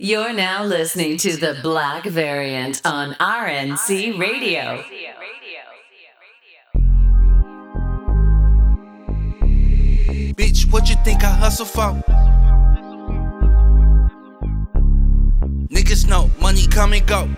You're now listening to the Black Variant on RNC Radio. Bitch, what you think I hustle for? Niggas know money come and go.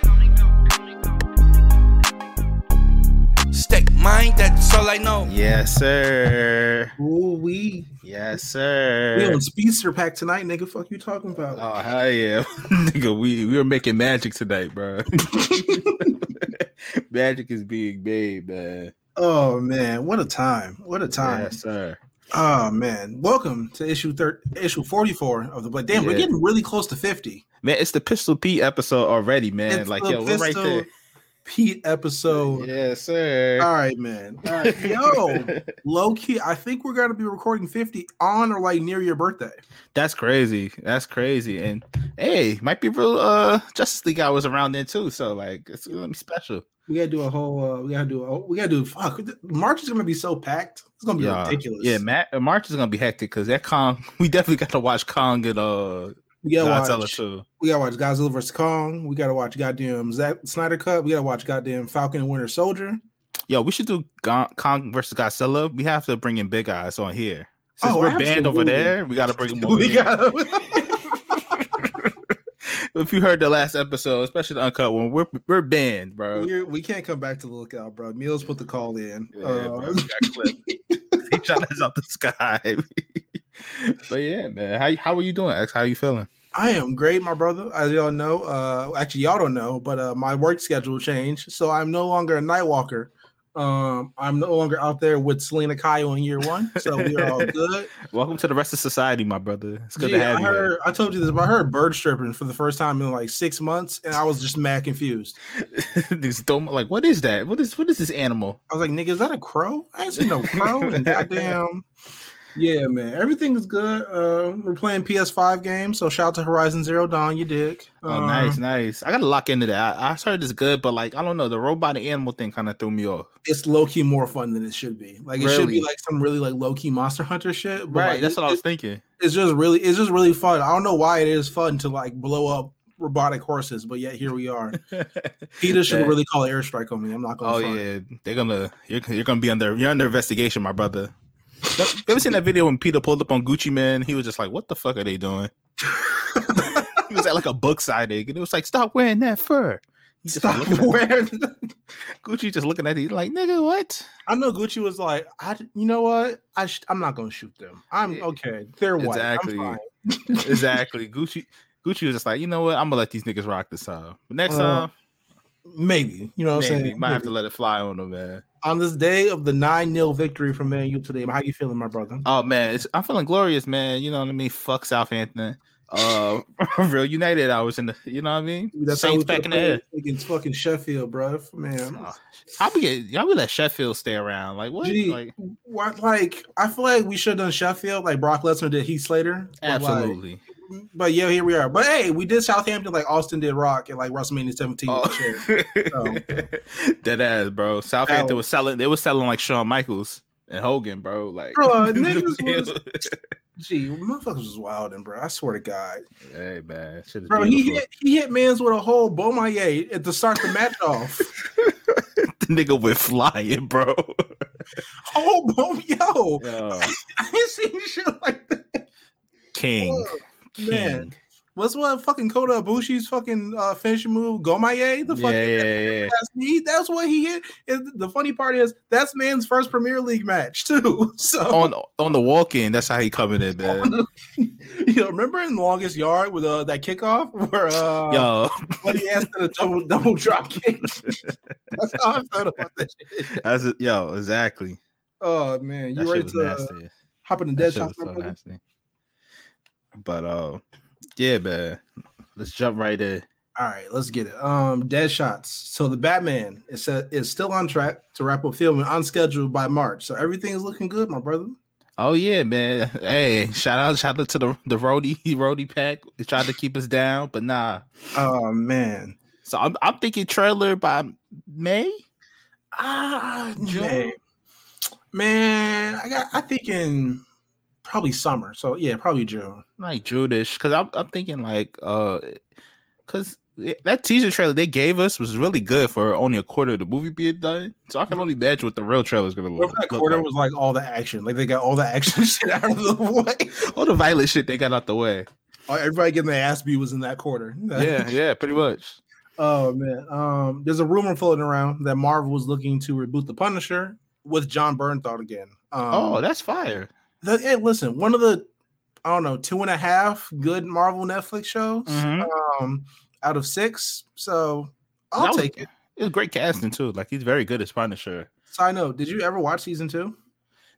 Mind, that's all I know. Yes, sir. Ooh, we Yes, sir. we on speedster pack tonight, nigga. Fuck you talking about? Oh hell yeah, nigga. We we were making magic tonight, bro. magic is being made, man. Oh man, what a time! What a time! Yes, sir. Oh man, welcome to issue third, issue forty four of the. But damn, we're getting really close to fifty. Man, it's the Pistol Pete episode already, man. It's like, the yo, we're right there. Pete episode. Yes, sir. All right, man. All right, yo, low key. I think we're gonna be recording fifty on or like near your birthday. That's crazy. That's crazy. And hey, might be real. Uh, Justice League I was around then too. So like, it's gonna be special. We gotta do a whole. Uh, we gotta do. A, we gotta do. Fuck, March is gonna be so packed. It's gonna be Yeah, ridiculous. yeah. Matt, March is gonna be hectic because that Kong. We definitely got to watch Kong and uh we gotta watch. too. We gotta watch Godzilla vs Kong. We gotta watch goddamn Zack Snyder Cut. We gotta watch goddamn Falcon and Winter Soldier. Yo, we should do Go- Kong versus Godzilla. We have to bring in Big Eyes on here. Since Oh, we're banned over there, we got to bring him over We here. gotta. if you heard the last episode, especially the uncut one, we're we're banned, bro. We're, we can't come back to the lookout, bro. Meals put the call in. Yeah, Uh, bro, clipped. he shot us out the sky. But yeah, man, how how are you doing? X? How you feeling? I am great, my brother. As y'all know, uh, actually y'all don't know, but uh, my work schedule changed, so I'm no longer a night walker. Um, I'm no longer out there with Selina Kyle in year one, so we are all good. Welcome to the rest of society, my brother. It's good to have I you. I told you this, but I heard bird stripping for the first time in like six months, and I was just mad confused. here. These dumb- like, what is that? What is what is this animal? I was like, nigga, is that a crow? I ain't seen no crow. And goddamn. Yeah, man. Everything is good. Uh, we're playing PS5 games, so shout out to Horizon Zero Dawn. You dig? Oh, Um, nice, nice. I gotta lock into that. I, I heard it's good, but like, I don't know. The robot and animal thing kind of threw me off. It's low key more fun than it should be. Like it should be like some really like low key Monster Hunter shit. But Right, like, that's it- what I was thinking. It's just really, it's just really fun. I don't know why it is fun to like blow up robotic horses, but yet here we are. PETA should really call an airstrike on me. I'm not gonna. Oh yeah, they're gonna you're, you're gonna be under you're under investigation, my brother. You ever seen that video when PETA pulled up on Gucci Mane? He was just like, "What the fuck are they doing?" he was at like a book signing, and it was like, "Stop wearing that fur." He just Stop wearing. Gucci just looking at it like, "Nigga, what?" I know Gucci was like, I, you know what? I sh- I'm not gonna shoot them. I'm okay. They're white. Exactly. I'm fine. exactly. Gucci Gucci was just like, you know what? I'm gonna let these niggas rock this time. But next Uh, time, Maybe. You know what I'm maybe, saying? might have to let it fly on them, man. On this day of the 9 0 victory from Man U today, how you feeling, my brother? Oh man, it's, I'm feeling glorious, man. You know what I mean? Fuck Southampton. Uh, Real United. I was in the, you know what I mean? That's Saints back in the air. against fucking Sheffield, bro. Man, Oh, we get? Y'all we let Sheffield stay around? Like what? Gee, like what? Like, I feel like we should have done Sheffield, like Brock Lesnar did Heath Slater. But, like, absolutely. But yeah, here we are. But hey, we did Southampton like Austin did Rock at like WrestleMania 17. Oh. with the chair. Oh. Dead ass, bro. Southampton was- selling. They was selling like Shawn Michaels and Hogan, bro. Like, Bro, niggas was- Gee, motherfuckers was wilding, bro. I swear to God. hey man, Bro, he hit he hit man's with a whole Bomaye at the start of the match off. the nigga went flying, bro. Oh, Bom, yo, Yo, I ain't seen shit like that. King, King. what's what fucking Kota Ibushi's fucking uh, finishing move? Gomaye, the Yeah, fucking yeah, yeah. that's me. That's what he hit. And the funny part is that's man's first Premier League match too. So On on the walk in, that's how he coming in, man. you know, remember in the longest yard with uh, that kickoff where uh, Yo, when he asked for the double double drop kick. that's how I felt about that shit. that's it. Yo, exactly. Oh man, you ready to uh, hop in the dead shot? so nasty. But uh, yeah, man. Let's jump right in. All right, let's get it. Um, dead shots. So the Batman is set, is still on track to wrap up filming on schedule by March. So everything is looking good, my brother. Oh yeah, man. Hey, shout out, shout out to the the roadie roadie pack. They tried to keep us down, but nah. Oh man, So I'm I'm thinking trailer by May. ah June? man, man. I got. I thinking probably summer. So yeah, probably June. like June-ish, because I'm I'm thinking like uh, because that teaser trailer they gave us was really good for only a quarter of the movie being done. So I can only imagine what the real trailer is gonna look, if that quarter like. was like all the action? Like they got all the action shit out of the way. All the violent shit they got out the way. Oh, Everybody getting their ass beat was in that quarter. Yeah, yeah, pretty much. Oh man. Um, there's a rumor floating around that Marvel was looking to reboot the Punisher with Jon Bernthal again. Um, Oh, that's fire. The, hey, listen, one of the I don't know two and a half good Marvel Netflix shows Mhm. um, out of six. So I'll was- take it. It was great casting too. Like he's very good as Punisher. Side note: Did you ever watch season two?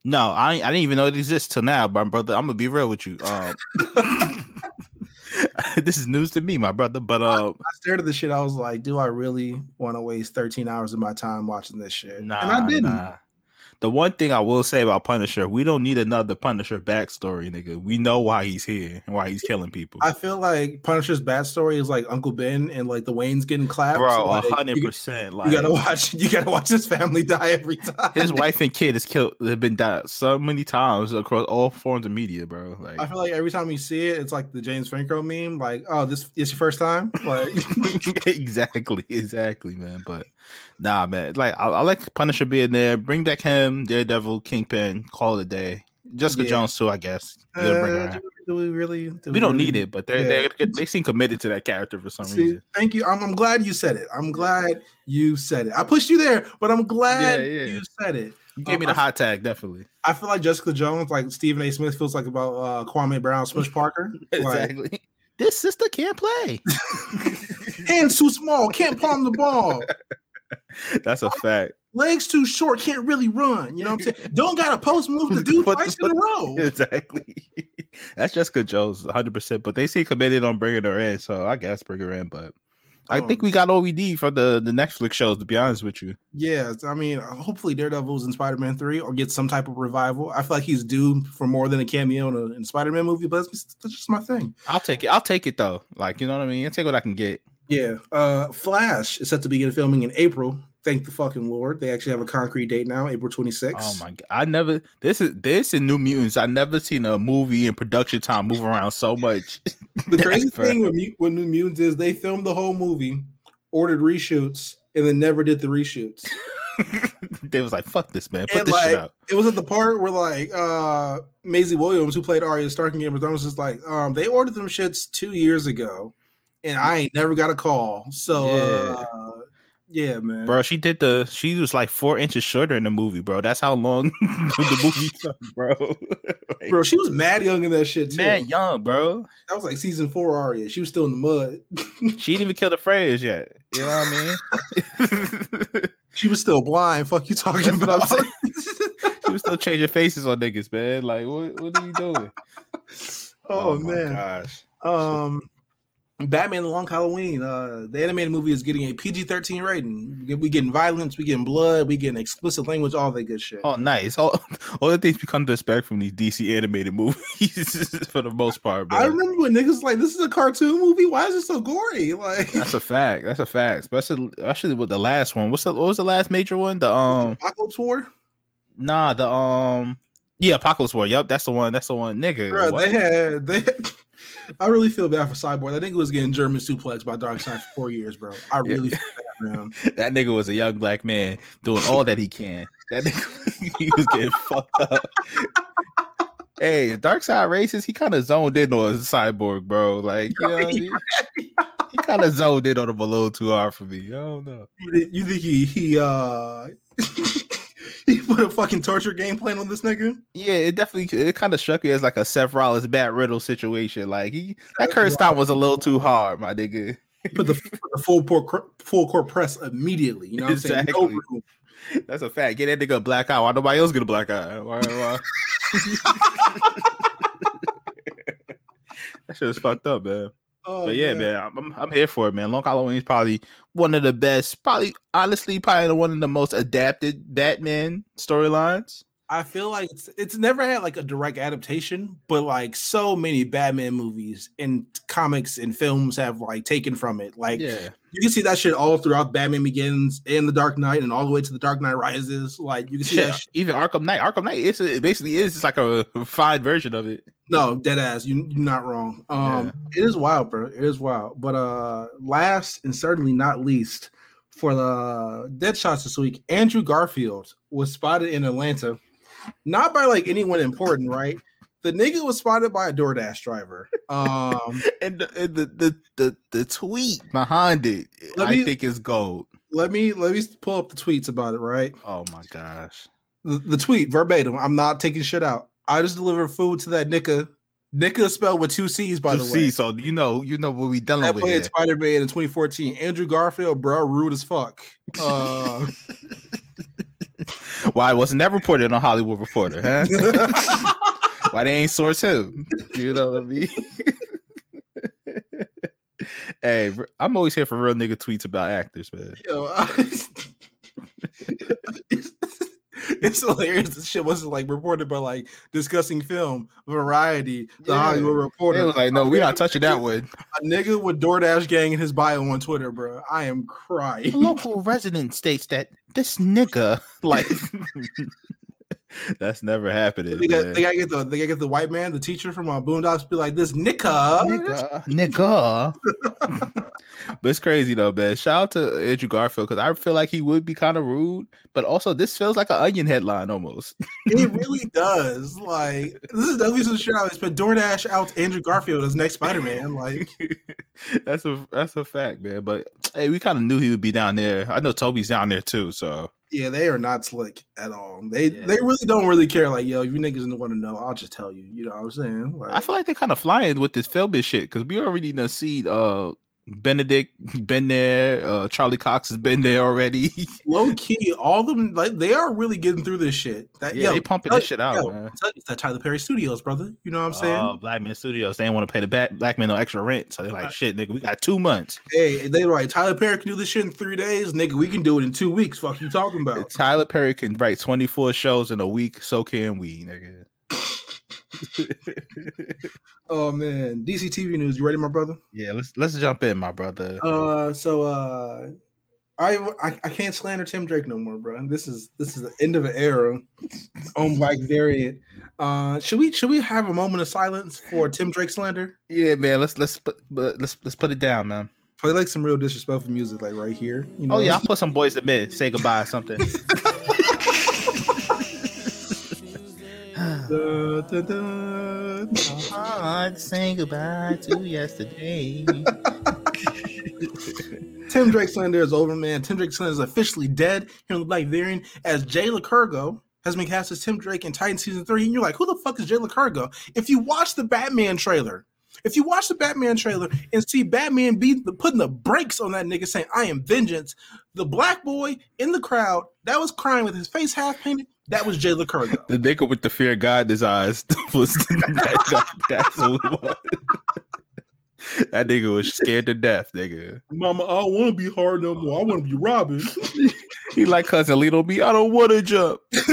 No, I I didn't even know it exists till now, my brother. I'm gonna be real with you. Um, this is news to me, my brother. But uh, I stared at the shit. I was like, "Do I really want to waste 13 hours of my time watching this shit?" nah, and I didn't. nah. The one thing I will say about Punisher, we don't need another Punisher backstory, nigga. We know why he's here and why he's killing people. I feel like Punisher's bad story is like Uncle Ben and like the Wayne's getting clapped. Bro, so, a like, hundred you, percent. you gotta watch. You gotta watch his family die every time. his wife and kid is killed. Have been died so many times across all forms of media, bro. Like I feel like every time you see it, it's like the James Franco meme. Like, oh, this is your first time. Like, exactly, exactly, man. But nah, man. Like I, I like Punisher being there. Bring back him, Daredevil, Kingpin. Call it a day. Jessica Yeah. Jones too, I guess. You gotta bring her uh, do, we really? Do we don't really- need it, but they Yeah. they they seem committed to that character for some See, reason. thank you. I'm, I'm glad you said it. I'm glad you said it. I pushed you there, but I'm glad Yeah, yeah. you said it. You gave me Um, the hot tag, definitely. I feel like Jessica Jones, like Stephen A. Smith, feels like about uh, Kwame Brown, Smush Parker. Like, Exactly. This sister can't play. hands too small, can't palm the ball. That's a fact. Legs too short, can't really run. You know what I'm saying? Don't got a post move to do twice the- in a row. Exactly. That's Jessica Jones, 100%. But they seem committed on bringing her in, so I guess bring her in. But I Um, think we got all we need for the, the Netflix shows, to be honest with you. Yeah, I mean, hopefully Daredevil's in Spider Man 3 or get some type of revival. I feel like he's due for more than a cameo in a Spider Man movie, but that's, that's just my thing. I'll take it. I'll take it, though. Like, you know what I mean? I'll take what I can get. Yeah. Uh Flash is set to begin filming in April. Thank the fucking Lord. They actually have a concrete date now, April 26th. Oh, my God. I never, this is, this and New Mutants, I never seen a movie in production time move around so much. The crazy thing with, with New Mutants is they filmed the whole movie, ordered reshoots, and then never did the reshoots. they was like, fuck this, man. Put And this shit out. it was at the part where like uh Maisie Williams, who played Arya Stark in Game of Thrones, just like, um, they ordered them shits two years ago, and I ain't never got a call. So Yeah. uh yeah, man. Bro, she did the. She was like four inches shorter in the movie, bro. That's how long the movie took, bro. Like, Bro, she was mad young in that shit too. man, young, bro. That was like season four Arya. She was still in the mud. She didn't even kill the Freyas yet. You know what I mean? She was still blind. Fuck you talking That's what I'm about? she was still changing faces on niggas, man. Like, what? What are you doing? oh, my man. gosh. Um, Batman: The Long Halloween. Uh, the animated movie is getting a PG-13 rating. We get- getting violence, we getting blood, we getting explicit language, all that good shit. Oh, nice. All, all the things we come to expect from these DC animated movies for the most part, bro. I remember when niggas like, "This is a cartoon movie. Why is it so gory?" Like That's a fact. That's a fact. Especially, especially with the last one. What's the what was the last major one? The um, Apokolips War. nah, the um, yeah, Apokolips War. Yep, that's the one. That's the one, nigga. Bro, what? they had they. I really feel bad for Cyborg. I think it was getting German suplex by Darkseid for four years, bro. I Yeah. really feel bad, man. that nigga was a young black man doing all that he can. That nigga, he was getting fucked up. Hey, Darkseid racist, he kind of zoned in on Cyborg, bro. Like, you know what I mean? He kind of zoned in on him a little too hard for me. I don't know. You think he he uh he put a fucking torture game plan on this nigga? Yeah, it definitely it kind of struck me as like a Seth Rollins Matt Riddle situation. Like he that Curb Stomp was a little too hard, my nigga. Put the, put the full court full court press immediately. You know what I'm saying? No Exactly. That's a fact. Get that nigga a black eye. Why nobody else get a black eye? Why, why? that shit is fucked up, man. Oh, But yeah, man, I'm, I'm I'm here for it, man. Long Halloween is probably one of the best, probably honestly, probably one of the most adapted Batman storylines. I feel like it's, it's never had like a direct adaptation, but like so many Batman movies and comics and films have like taken from it. Like Yeah. you can see that shit all throughout Batman Begins and The Dark Knight and all the way to The Dark Knight Rises. Like you can see Yeah, even Arkham Knight. Arkham Knight is it basically is just like a refined version of it. No, dead ass. You you're not wrong. Um, it is wild, bro. It is wild. But uh, last and certainly not least, for the dead shots this week, Andrew Garfield was spotted in Atlanta, not by like anyone important, right? The nigga was spotted by a DoorDash driver. Um, And the and the, the the the tweet behind it, Let I me- think is gold. let me let me pull up the tweets about it, right? Oh my gosh. The, the tweet verbatim. I'm not taking shit out. I just delivered food to that nigga. Nigga spelled with two C's, by the way. So you know, you know what we dealing That with. played. Spider Man in 2014. Andrew Garfield, bro, rude as fuck. Uh, Why wasn't that reported on Hollywood Reporter? Huh? Why they ain't source him? You know what I mean? hey, I'm always here for real nigga tweets about actors, man. yo, it's, it's hilarious. This shit wasn't like reported by like discussing film, variety, the Yeah. Hollywood Reporter. was like, no, we're not touching that one. A nigga with DoorDash gang in his bio on Twitter, bro. I am crying. local resident states that this nigga, like, that's never happening. They got, man. they gotta get the they gotta get the white man, the teacher from uh, Boondocks, be like this nigga. nigga, nigga. but it's crazy though, man. Shout out to Andrew Garfield because I feel like he would be kind of rude, but also this feels like an onion headline almost. It really does. Like this is definitely some shit. I expect DoorDash out Andrew Garfield as next Spider Man. Like that's a that's a fact, man. But hey, we kind of knew he would be down there. I know Tobey's down there too, so yeah, they are not slick at all. They Yeah. they really don't really care. Like yo, if you niggas don't want to know, I'll just tell you. You know what I'm saying? Like, I feel like they're kind of flying with this filming shit because we already done see uh Benedict been there, uh Charlie Cox has been there already. low key, all them like they are really getting through this shit. That yeah, yo, they pumping tell- this shit out, yo, man. tell you, it's that Tyler Perry Studios, brother. You know what I'm saying? Oh, Black Man Studios. They didn't want to pay the back, black man no extra rent. So they're like, shit, nigga, we got two months. hey, they like Tyler Perry can do this shit in three days, nigga. We can do it in two weeks. Fuck you talking about? Tyler Perry can write 24 shows in a week, so can we, nigga. Oh man, DC TV news. You ready, my brother? yeah, let's let's jump in, my brother. Uh, so uh, I, I I can't slander Tim Drake no more, bro. This is this is the end of an era on Black Variant. Uh, should we should we have a moment of silence for Tim Drake slander? yeah, man, let's let's put let's let's put it down, man. Play like some real disrespectful music, like right here. You know? Oh yeah, I'll put some Boyz II Men, say goodbye or something. Hard saying goodbye to yesterday. Tim Drake slander is over, man. Tim Drake slander is officially dead here on the Black Variant as Jay Lycurgo has been cast as Tim Drake in Titan season three. And you're like, who the fuck is Jay Lycurgo? If you watch the Batman trailer, if you watch the Batman trailer and see Batman be putting the brakes on that nigga saying, I am vengeance, the black boy in the crowd that was crying with his face half painted, that was Jay Lycurgo. The nigga with the fear of God in his eyes was that, that, that's who it was. That nigga was scared to death, nigga. Mama, I don't want to be hard no more. I want to be Robin. He like cousin Lito B. I don't want to jump. I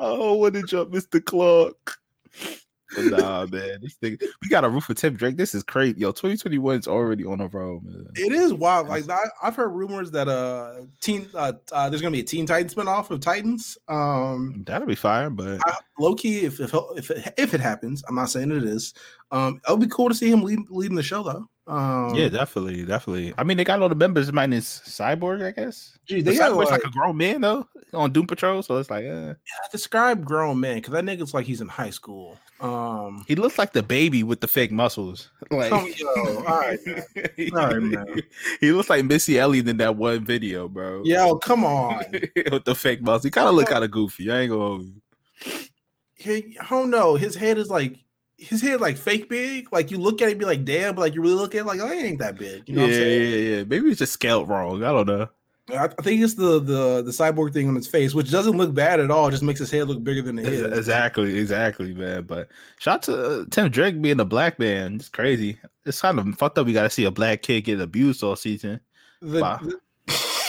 don't want to jump, Mr. Clark. Nah, man, this thing we got a roof for Tim Drake. This is crazy, yo. 2021 is already on a roll, man. It is wild. Like I, I've heard rumors that uh, teen uh, uh, there's gonna be a Teen Titans spinoff of Titans. Um, That'll be fire, but I, low key, if if if it, if it happens, I'm not saying it is. Um, it'll be cool to see him lead, leading the show though. Um, yeah, definitely, definitely. I mean, they got all the members minus Cyborg, I guess. gee, they got like, like a grown man though on Doom Patrol, so it's like, uh, describe grown man because that nigga's like he's in high school. Um, he looks like the baby with the fake muscles. Like, yo, all right, man. he, All right, man. he looks like Missy Elliott in that one video, bro. yo, come on. with the fake muscles. He kind of look kind of goofy. I ain't gonna. hold you. He, I don't know. His head is like his head like fake big. Like you look at it, be like, damn, but like you really look at it, like, oh, it ain't that big. You know yeah, what I'm saying? yeah, yeah. Maybe it's just scaled wrong. I don't know. I, I think it's the the the cyborg thing on his face, which doesn't look bad at all. Just makes his head look bigger than it is. Exactly, exactly, man. But shout out to uh, Tim Drake being a black man. It's crazy. It's kind of fucked up. We got to see a black kid get abused all season. The- the-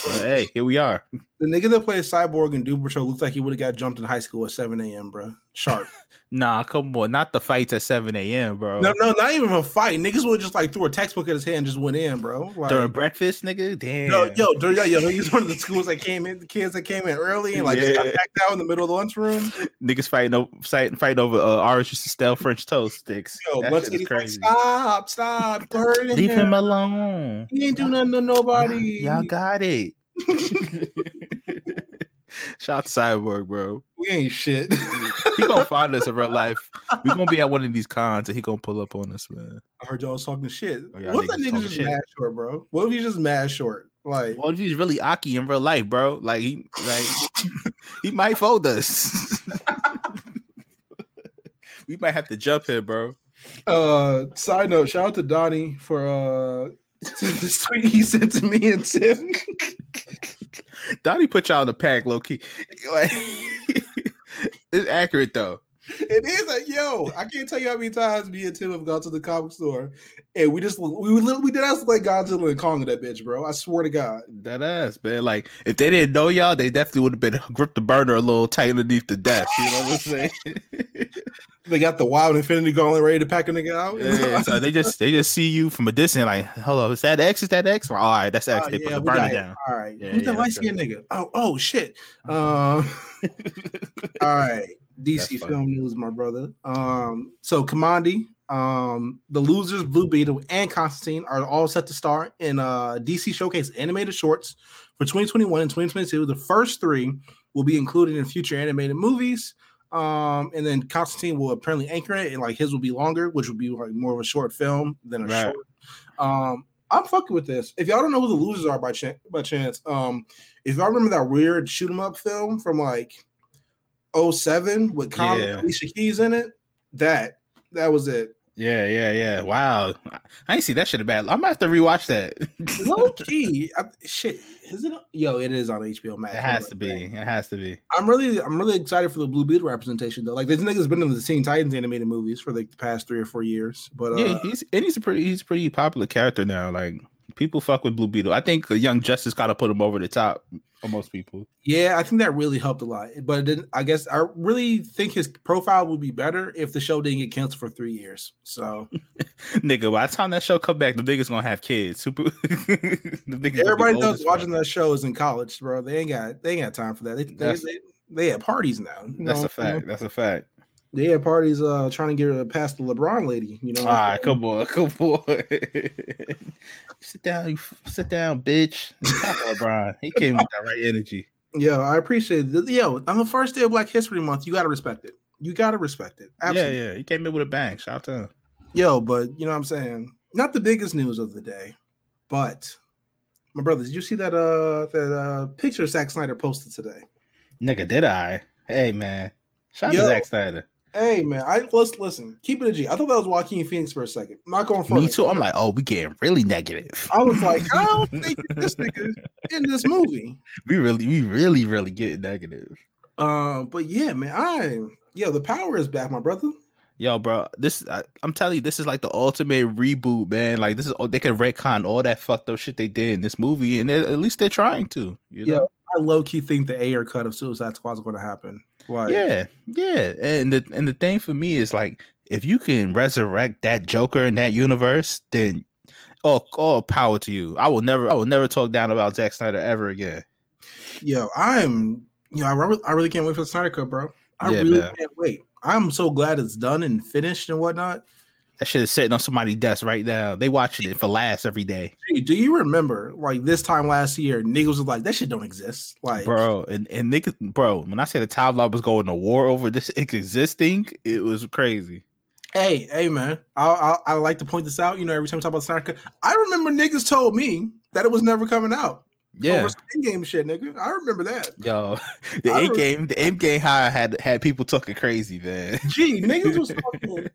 But hey, here we are. The nigga that plays Cyborg in Doom Patrol looks like he would have got jumped in high school at 7 a.m., bro. Sharp. Nah, come on, not the fights at 7 a.m., bro. no, no, not even a fight. Niggas would just like threw a textbook at his head and just went in, bro. Like, During breakfast, nigga. Damn. yo, yo, during, yo, yo, he's one of the schools that came in, the kids that came in early and like just got Yeah. packed out in the middle of the lunchroom. Niggas fighting over fighting, fighting over uh, orange just to steal French toast sticks. Yo, that lunch shit is lady's like, crazy. stop, stop, Leave here. him alone. He ain't do nothing to nobody. Y'all got it. Shout out to Cyborg, bro. we ain't shit. He gonna find us in real life. We gonna be at one of these cons and he gonna pull up on us, man. I heard y'all was talking shit. Oh, what if that nigga just shit. mad short, bro? What if he's just mad short? Like, What if he's really Aki in real life, bro? Like he like he might fold us. we might have to jump here, bro. uh, side note, shout out to Donnie for uh this tweet he sent to me and Tim. Donnie put y'all in the pack, low key. It's accurate though. It is like, yo, I can't tell you how many times me and Tim have gone to the comic store and we just we literally- did us like Godzilla and Kong in that bitch, bro. I swear to God. That ass, man. Like, if they didn't know y'all, they definitely would have been gripped the burner a little tight underneath the desk. You know what I'm saying? They got the wild infinity gauntlet ready to pack a nigga out. yeah, so they just they just see you from a distance, like, hello, is that X? Is that X? All right, that's X. Oh, they put the burner down. All right. Yeah, Who's yeah, that light skinned nigga? Oh, oh shit. Um all right. DC film news, my brother. Um, so Kamandi, um, the losers, Blue Beetle, and Constantine are all set to star in uh DC Showcase animated shorts for 2021 and 2022. The first three will be included in future animated movies. Um, and then Constantine will apparently anchor it, and like his will be longer, which will be like more of a short film than a Right. short. Um, I'm fucking with this. If y'all don't know who the losers are by chance, by chance, um, if y'all remember that weird shoot 'em up film from like 07 with Colin Yeah. Alicia Keys in it, that that was it. Yeah, yeah, yeah. Wow, I ain't see that shit bad. I'm gonna have to rewatch that. Low key, I, shit, is it? Yo, it is on HBO Max. It has to be. It has to be. I'm really, I'm really excited for the Blue Beetle representation though. Like this nigga's been in the Teen Titans animated movies for like the past three or four years. But uh, Yeah, he's and he's a pretty he's a pretty popular character now. Like people fuck with Blue Beetle. I think Young Justice gotta put him over the top for most people. Yeah, I think that really helped a lot. But then I guess I really think his profile would be better if the show didn't get canceled for three years. So Nigga, by the time that show come back, the niggas gonna have kids. Super. the niggas gonna be everybody knows watching that show is in college, bro. They ain't got they ain't got time for that. They they, That's- they, they at parties now. That's know? a fact. That's a fact. They had parties uh trying to get past the LeBron lady. You know. All right, come on, come on. sit down, you sit down, bitch. LeBron. He came with that right energy. Yo, I appreciate it. Yo, on the first day of Black History Month, you gotta respect it. You gotta respect it. Absolutely. Yeah, yeah. He came in with a bang. Shout out to him. Yo, but you know what I'm saying? Not the biggest news of the day, but my brother, did you see that uh that uh picture Zack Snyder posted today? Nigga, did I? Hey man. Shout out Yo. to Zack Snyder. Hey man, I let's listen. Keep it a G. I thought that was Joaquin Phoenix for a second. I'm not going for Me too. I'm like, oh, we getting really negative. I was like, I don't think this nigga in this movie. we really, we really, really get negative. Um, but yeah, man, I yo, the power is back, my brother. Yo, bro, this I, I'm telling you, this is like the ultimate reboot, man. Like this is oh, they can retcon all that fucked up shit they did in this movie, and at least they're trying to. You know? Yeah, I low key think the Ayer cut of Suicide Squad is going to happen. Like, Yeah, yeah. And the and the thing for me is like if you can resurrect that Joker in that universe, then all all power to you. I will never I will never talk down about Zack Snyder ever again. yo, I'm, you know, I really, I really can't wait for the Snyder cut, bro. I Yeah, really man. can't wait. I'm so glad it's done and finished and whatnot. That shit is sitting on somebody's desk right now. They watching it for laughs every day. Hey, do you remember like this time last year, niggas was like, that shit don't exist. Like, Bro, and, and niggas, bro, when I say the timeline was going to war over this existing, it was crazy. hey, hey, man, I, I I like to point this out. You know, every time we talk about Snyder I remember niggas told me that it was never coming out. Yeah. some game shit, nigga. I remember that. Yo, the I end game, the end game high had had people talking crazy, man. Gee, niggas was talking.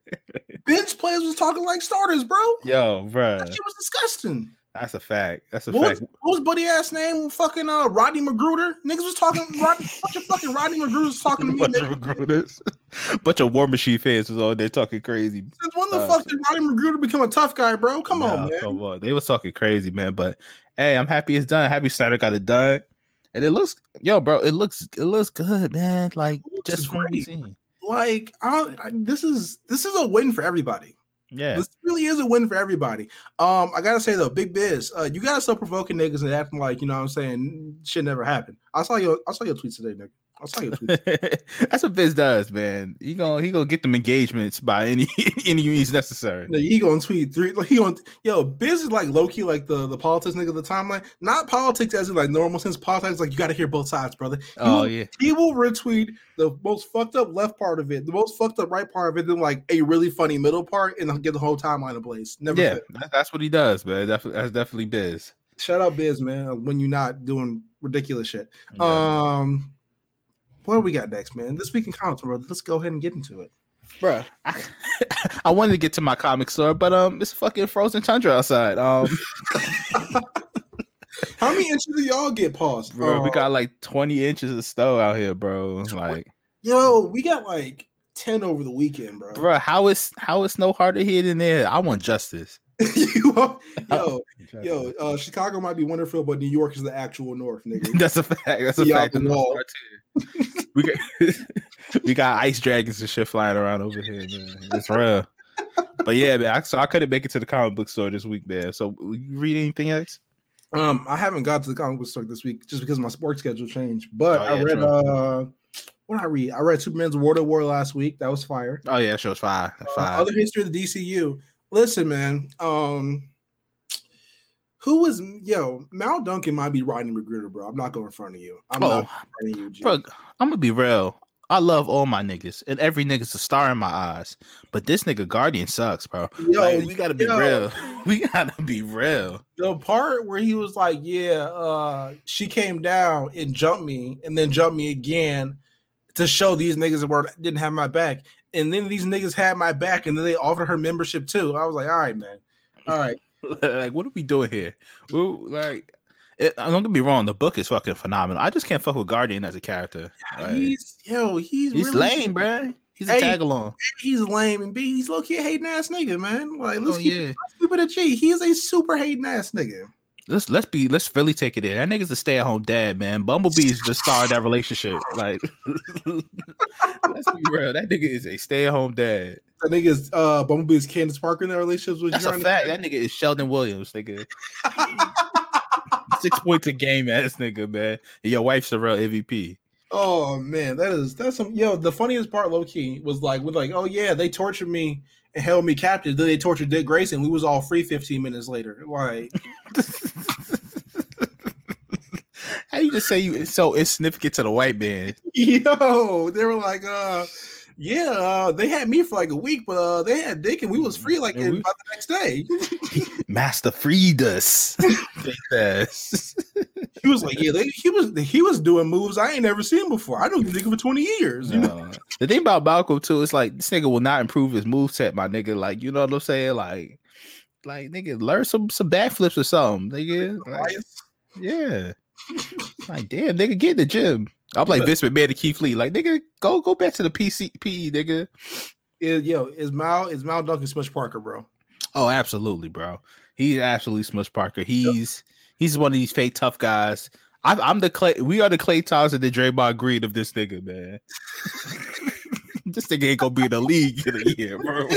Bench players was talking like starters, bro. Yo, bro, That shit was disgusting. that's a fact. That's a What fact. was, what was buddy ass name? Fucking uh, Rodney Magruder. Niggas was talking. Rodney, of fucking Rodney Magruder was talking to me. bunch of recruiters, bunch of War Machine fans was all there talking crazy. Since when the Uh, fuck did Rodney Magruder become a tough guy, bro? Come on, man. come on. They was talking crazy, man. But hey, I'm happy it's done. Happy Snyder got it done. and it looks, yo, bro, it looks, it looks good, man. Like looks just from what we great. seen. Like, I, I, this is this is a win for everybody. Yeah, This really is a win for everybody. Um, I gotta say though, Big Biz, uh, you gotta stop provoking niggas and acting like you know what I'm saying shit never happened. I saw your I saw your tweets today, nigga. I saw your tweets. that's what Biz does, man. He gonna he gonna get them engagements by any any means necessary. No, he gonna tweet three. Like, he gonna yo. Biz is like low key, like the the politics nigga of the timeline. Not politics as in like normal sense. Politics like you got to hear both sides, brother. He Oh will, yeah, he will retweet the most fucked up left part of it, the most fucked up right part of it, then like a really funny middle part, and get the whole timeline ablaze. Never. yeah. that- that's what he does, man. Definitely, that's definitely Biz. Shout out Biz, man. When you're not doing ridiculous shit. Yeah. Um, what do we got next, man? This week in comics, brother. Let's go ahead and get into it. Bruh, I, I wanted to get to my comic store, but um, it's fucking frozen tundra outside. Um, How many inches do y'all get, paused, bro, we Uh, got like twenty inches of snow out here, bro. Like, yo, we got like ten over the weekend, bro. bro, how is how is snow harder here than there? I want justice. you are- yo, yo, uh, Chicago might be Winterfell, but New York is the actual North, nigga. That's a fact. That's a out fact. the The North wall. Star, too. we got we got ice dragons and shit flying around over here, man. It's real. But yeah, man. I, so I couldn't make it to the comic book store this week, man. So you read anything else? Um, I haven't got to the comic book store this week just because my sports schedule changed. But Oh, I yeah, read true. uh what did I read? I read Superman's Water War last week. That was fire. Oh yeah, that show's fire. That's Uh, fire. other history of the DCU. Listen, man. Um, who was yo? Mal Duncan might be riding Magruder, bro. I'm not going in front of you. I'm oh, not in front of you, bro, I'm gonna be real. I love all my niggas, and every nigga's a star in my eyes. But this nigga Guardian sucks, bro. Yo, Like, we gotta be yo. real. We gotta be real. the part where he was like, "Yeah, uh, she came down and jumped me, and then jumped me again to show these niggas were didn't have my back, and then these niggas had my back, and then they offered her membership too." I was like, "All right, man, all right." like, what are we doing here? We, like, it, I'm not gonna be wrong. The book is fucking phenomenal. I just can't fuck with Guardian as a character. Like, he's yo, he's he's really, lame, bro. He's a Hey, tag along. He's lame, and B, he's low key hating ass nigga, man. Like, oh, let's Oh keep yeah. stupid a G. He is a super hating ass nigga. Let's let's be let's really take it in. That nigga's a stay at home dad, man. Bumblebee's the star of that relationship. Like, let's be real. That nigga is a stay at home dad. That nigga's uh Bumblebee's Candace Parker in that relationship. with That's a fact. That nigga is Sheldon Williams, nigga. Six points a game, ass nigga, man. And your wife's a real MVP. Oh man, that is that's some yo. The funniest part, low key, was like with like, oh yeah, they tortured me and held me captive. Then they tortured Dick Grayson. We was all free 15 minutes later. Like, How you just say you so insignificant to the white man? yo, they were like, uh, yeah, uh, they had me for like a week, but uh, they had Dick and we was free like in, we- about the next day. Master freed us. He was like, yeah, they, he was he was doing moves I ain't never seen before. I don't even think for 20 years. You know, No. The thing about Malcolm too is like this nigga will not improve his move set, my nigga. Like, you know what I'm saying? Like, like nigga, learn some some backflips or something, nigga. Like, yeah. like, damn, nigga, get in the gym. I'm like Vince McMahon to Keith Lee. Like, nigga, go go back to the PC PE, nigga. is yo, is Mal is Mal Duncan Smush Parker, bro? Oh, absolutely, bro. He's absolutely Smush Parker. He's he's one of these fake tough guys. I'm, I'm the clay. We are the Klay Thompson, and the Draymond Green of this nigga, man. this nigga ain't gonna be in the league in a year, bro.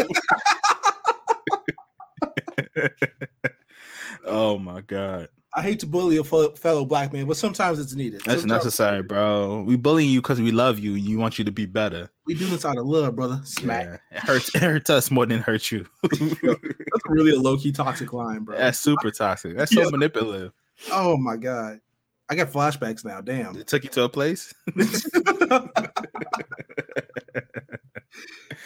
oh my god, I hate to bully a fellow, fellow black man, but sometimes it's needed. that's Sometimes necessary, bro. We bullying you because we love you and you want you to be better. We do this out of love, brother. Smack. Yeah. It hurts. It hurts us more than it hurts you. That's really a low key toxic line, bro. That's super toxic. That's so Yeah. manipulative. Oh my god, I got flashbacks now. Damn. It took you to a place.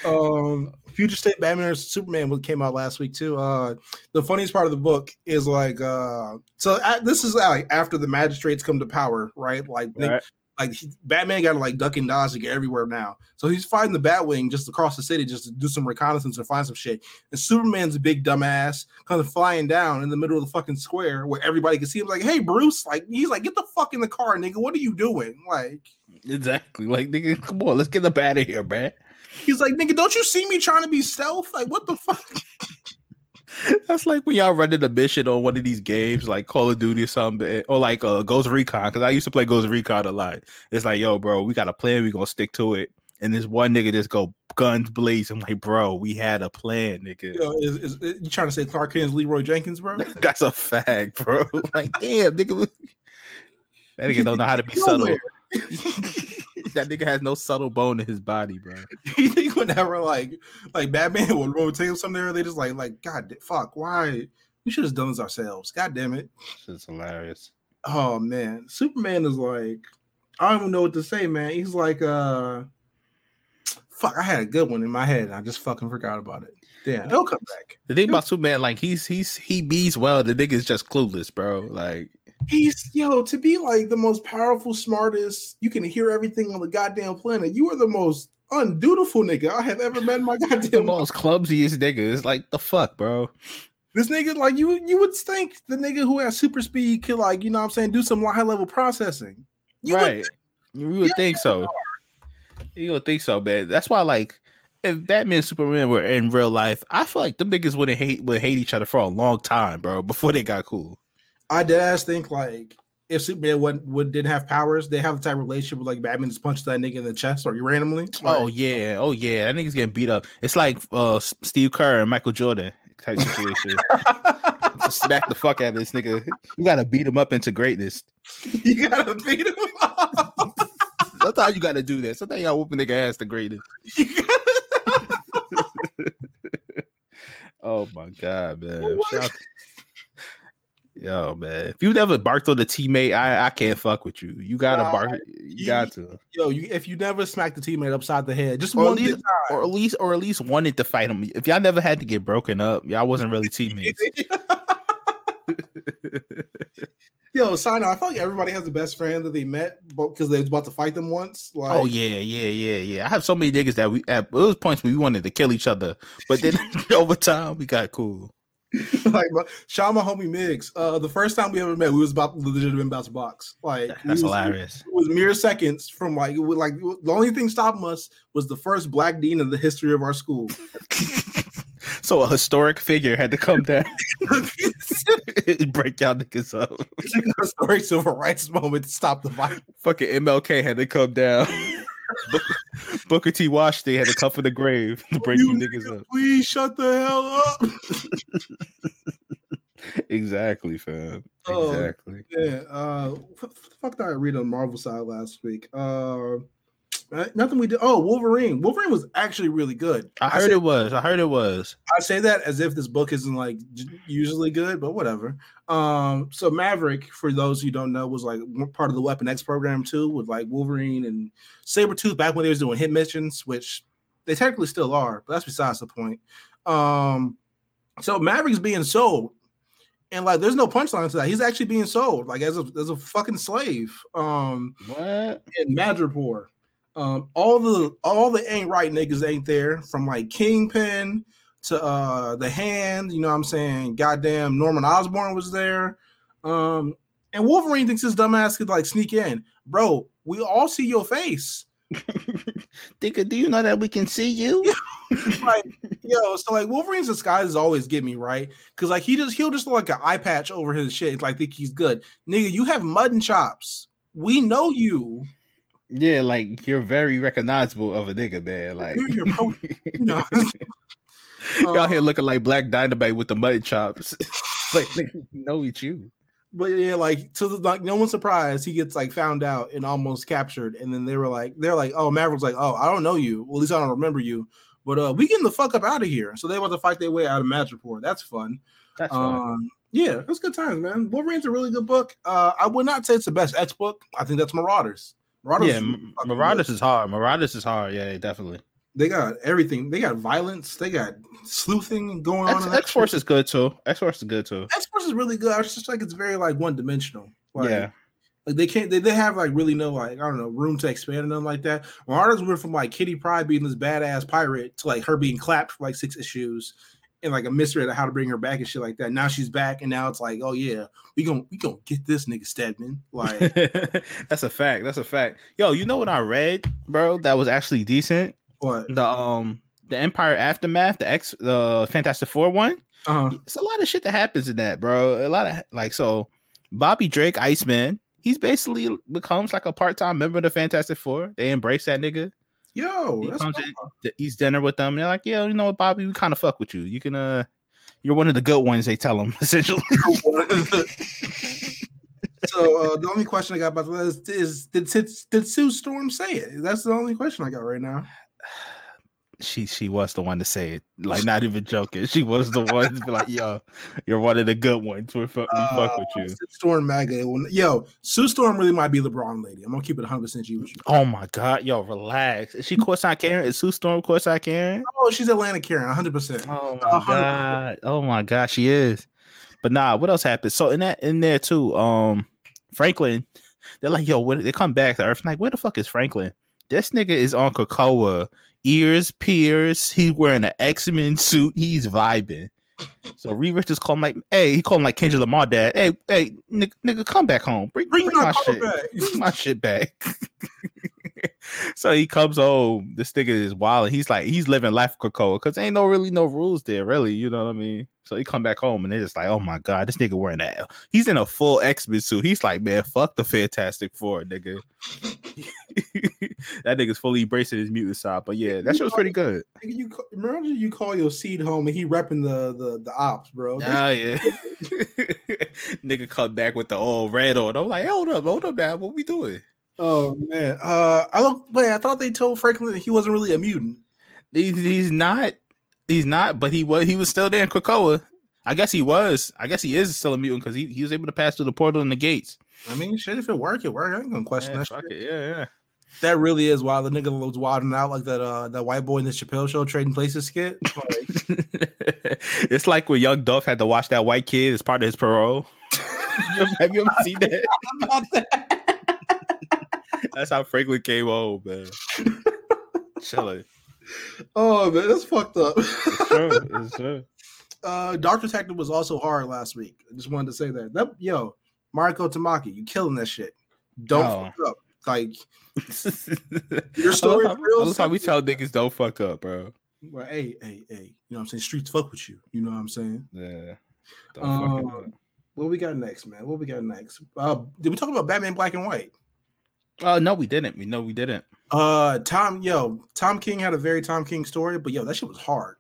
um, Future State Batman vs Superman came out last week too. Uh, the funniest part of the book is like, uh, so this is like after the magistrates come to power, right? Like, they- like he- Batman got to like duck and dodge to get everywhere now. So he's fighting the Batwing just across the city just to do some reconnaissance and find some shit. And Superman's a big dumbass, kind of flying down in the middle of the fucking square where everybody can see him. Like, hey, Bruce, like he's like, get the fuck in the car, nigga. What are you doing? Like, Exactly. Like, nigga, come on, let's get up out of here, man. He's like, nigga, don't you see me trying to be stealth? Like, what the fuck? That's like when y'all running a mission on one of these games, like Call of Duty or something, or like uh, Ghost Recon. Because I used to play Ghost Recon a lot. It's like, yo, bro, we got a plan. We gonna stick to it. And this one nigga just go guns blazing. like, bro, we had a plan, nigga. Yo, is, is, is- you trying to say Clark Kent's Leroy Jenkins, bro? That's a fact, bro. Like, damn, nigga. That nigga don't know how to be subtle. That nigga has no subtle bone in his body, bro. you think whenever like like Batman would rotate something there, they just like like God fuck, why we should have done this ourselves. God damn it. It's hilarious. Oh man. Superman is like, I don't even know what to say, man. He's like uh fuck, I had a good one in my head. and I just fucking forgot about it. Damn, he'll come back. The thing about Superman, like he's he's he beats well. The nigga's just clueless, bro. Like He's yo to be like the most powerful, smartest. You can hear everything on the goddamn planet. You are the most undutiful nigga I have ever met my the goddamn life. most clumsiest nigga. It's like the fuck, bro. This nigga, like you, you would think the nigga who has super speed could like, you know what I'm saying, do some high level processing. You would right. You would Yeah, think so. You would think so, man. That's why, like, if Batman and Superman were in real life, I feel like the niggas wouldn't hate would hate each other for a long time, bro, before they got cool. I ass think like if Superman would, would didn't have powers, they have the type of relationship with like Batman just punched that nigga in the chest or you randomly. Oh yeah, oh yeah, that nigga's getting beat up. It's like uh Steve Kerr and Michael Jordan type situation. Smack the fuck out of this nigga. You gotta beat him up into greatness. you gotta beat him up. Sometimes you gotta do that. Sometimes you gotta whoop a nigga ass to greatness. Oh my god, man. Yo, man. If you never barked on a teammate, I, I can't fuck with you. You gotta Nah, bark. You you- got to. Yo, you, if you never smacked the teammate upside the head, just Or at one least-. Or at least or at least wanted to fight him. If y'all never had to get broken up, y'all wasn't really teammates. Yo, sign I feel like everybody has a best friend that they met because they was about to fight them once. Oh, like, Oh yeah, yeah, yeah, yeah. I have so many niggas that we at those points we wanted to kill each other, but then over time we got cool. like my, shout out my homie Migs. Uh, the first time we ever met, we was about legitimately about to box. Like That's was- hilarious. It was mere seconds from like was like the only thing stopping us was the first black dean in the history of our school. so a historic figure had to come down and break y'all niggas up. Historic civil rights moment to stop the fight. Fucking MLK had to come down. Booker, T. Washington had to come from the grave to break you niggas up. Please shut the hell up. Exactly, fam. Oh, Exactly. Yeah. Uh, fuck did I read on Marvel side last week? Uh, uh, nothing we did. Oh, Wolverine. Wolverine was actually really good. I heard say, it was. I heard it was. I say that as if this book isn't like usually good, but whatever. Um, so Maverick, for those who don't know, was like part of the Weapon X program too, with like Wolverine and Sabretooth back when they was doing hit missions, which they technically still are, but that's besides the point. Um, so Maverick's being sold, and like there's no punchline to that. He's actually being sold, like as a as a fucking slave. Um, What? in Madripoor. Um, all the all the ain't right niggas ain't there from like Kingpin to uh the hand, you know what I'm saying? Goddamn Norman Osborn was there. Um and Wolverine thinks his dumbass could like sneak in. Bro, we all see your face. Nigga, do you know that we can see you? like, yo, so like Wolverine's disguises always get me right because like he just he'll just look like an eye patch over his shit, like think he's good. Nigga, you have mutton chops. We know you. Yeah, like you're very recognizable of a nigga, man. Like You're your pro- know. y'all here looking like Black Dynamite with the mutton chops. like we know it's you. But yeah, like to the like no one's surprised he gets like found out and almost captured, and then they were like, they're like, oh, Maverick's like, oh, I don't know you. Well, at least I don't remember you. But uh, we getting the fuck up out of here. So they want to fight their way out of Madripoor. That's fun. That's. Um, yeah, that's good times, man. Wolverine's a really good book. Uh, I would not say it's the best X book. I think that's Marauders. Marauders, yeah, Marauders is hard. Marauders is hard. Yeah, definitely. They got everything. They got violence. They got sleuthing going on. X, in that X Force is good too. X Force is good too. X Force is really good. I was just like it's very like one dimensional. Like, yeah, Like they can't they, they have like really no like I don't know room to expand on nothing like that. Marauders went from like Kitty Pryde being this badass pirate to like her being clapped for like six issues and like a mystery of how to bring her back and shit like that. Now she's back and now it's like, oh yeah, we gonna we gonna get this nigga Stedman. Like that's a fact. That's a fact. Yo, you know what I read, bro? That was actually decent. what? The um the Empyre Aftermath, the X, the Fantastic Four one. Uh-huh. It's a lot of shit that happens in that, bro. A lot of like so. Bobby Drake, Iceman, he's basically becomes like a part time member of the Fantastic Four. They embrace that nigga. Yo, He that's comes eats dinner with them. They're like, yeah, you know what, Bobby, we kind of fuck with you. You can, uh, you're one of the good ones. They tell him essentially. so uh, the only question I got about that is, is did did, did Sue Storm say it? That's the only question I got right now. She she was the one to say it. Like, not even joking. She was the one to be like, yo, you're one of the good ones. We fuck, we fuck with Uh, you. Sue Storm MAGA. Yo, Sue Storm really might be LeBron lady. I'm gonna keep it 100 percent G with you. Oh my god, yo, relax. Is she courtside Karen? Is Sue Storm courtside Karen? Oh, she's Atlanta Karen, 100. percent Oh my hundred god. Oh my god, she is. But nah, what else happened? So in that in there too, um Franklin, they're like, yo, when they come back to Earth, I'm like, where the fuck is Franklin? This nigga is on Krakoa, ears pierced, he's wearing an X-Men suit, he's vibing. So Reed Richards called him like, hey, he called him like Kendrick Lamar dad. Hey, hey, nigga, nigga, come back home. Bring, Bring bring, my shit. back. Bring my shit back. so he comes home. This nigga is wild. He's like, he's living life Krakoa because ain't no really no rules there, really. You know what I mean? So he come back home and they're just like, oh my god, this nigga wearing that. He's in a full X-Men suit. He's like, man, fuck the Fantastic Four, nigga. that nigga's fully embracing his mutant side. But yeah, that shit was pretty good. You remember you call your seed home and he repping the the the ops, bro. Oh yeah. nigga come back with the old red on. I'm like, hold up, hold up now. What we doing? Oh man, uh, I don't. Wait, I thought they told Franklin that he wasn't really a mutant. He's, he's not. He's not, but he was he was still there in Krakoa. I guess he was. I guess he is still a mutant because he, he was able to pass through the portal and the gates. I mean, shit, if it work, it work. I ain't gonna question Yeah, that. shit. it. Yeah, That really is wild. The nigga was wilding out like that. Uh, that white boy in the Chappelle show trading places skit. Like, it's like when Young Duff had to watch that white kid as part of his parole. Have you ever seen that? That's how Franklin came home, man. Chilling. oh man, that's fucked up. It's true. It's true. uh, Dark Detective was also hard last week. I just wanted to say that. That yo, Mariko Tamaki, you killing that shit. Don't Oh. fuck up. Like Your story is real love how we tell niggas don't fuck up, bro. Well, hey, hey, hey, you know what I'm saying? Streets fuck with you. You know what I'm saying? Yeah. Um. What we got next, man? What we got next? Uh, did we talk about Batman Black and White? Oh no, we didn't. We know we didn't. Uh, Tom, yo, Tom King had a very Tom King story, but yo, that shit was hard.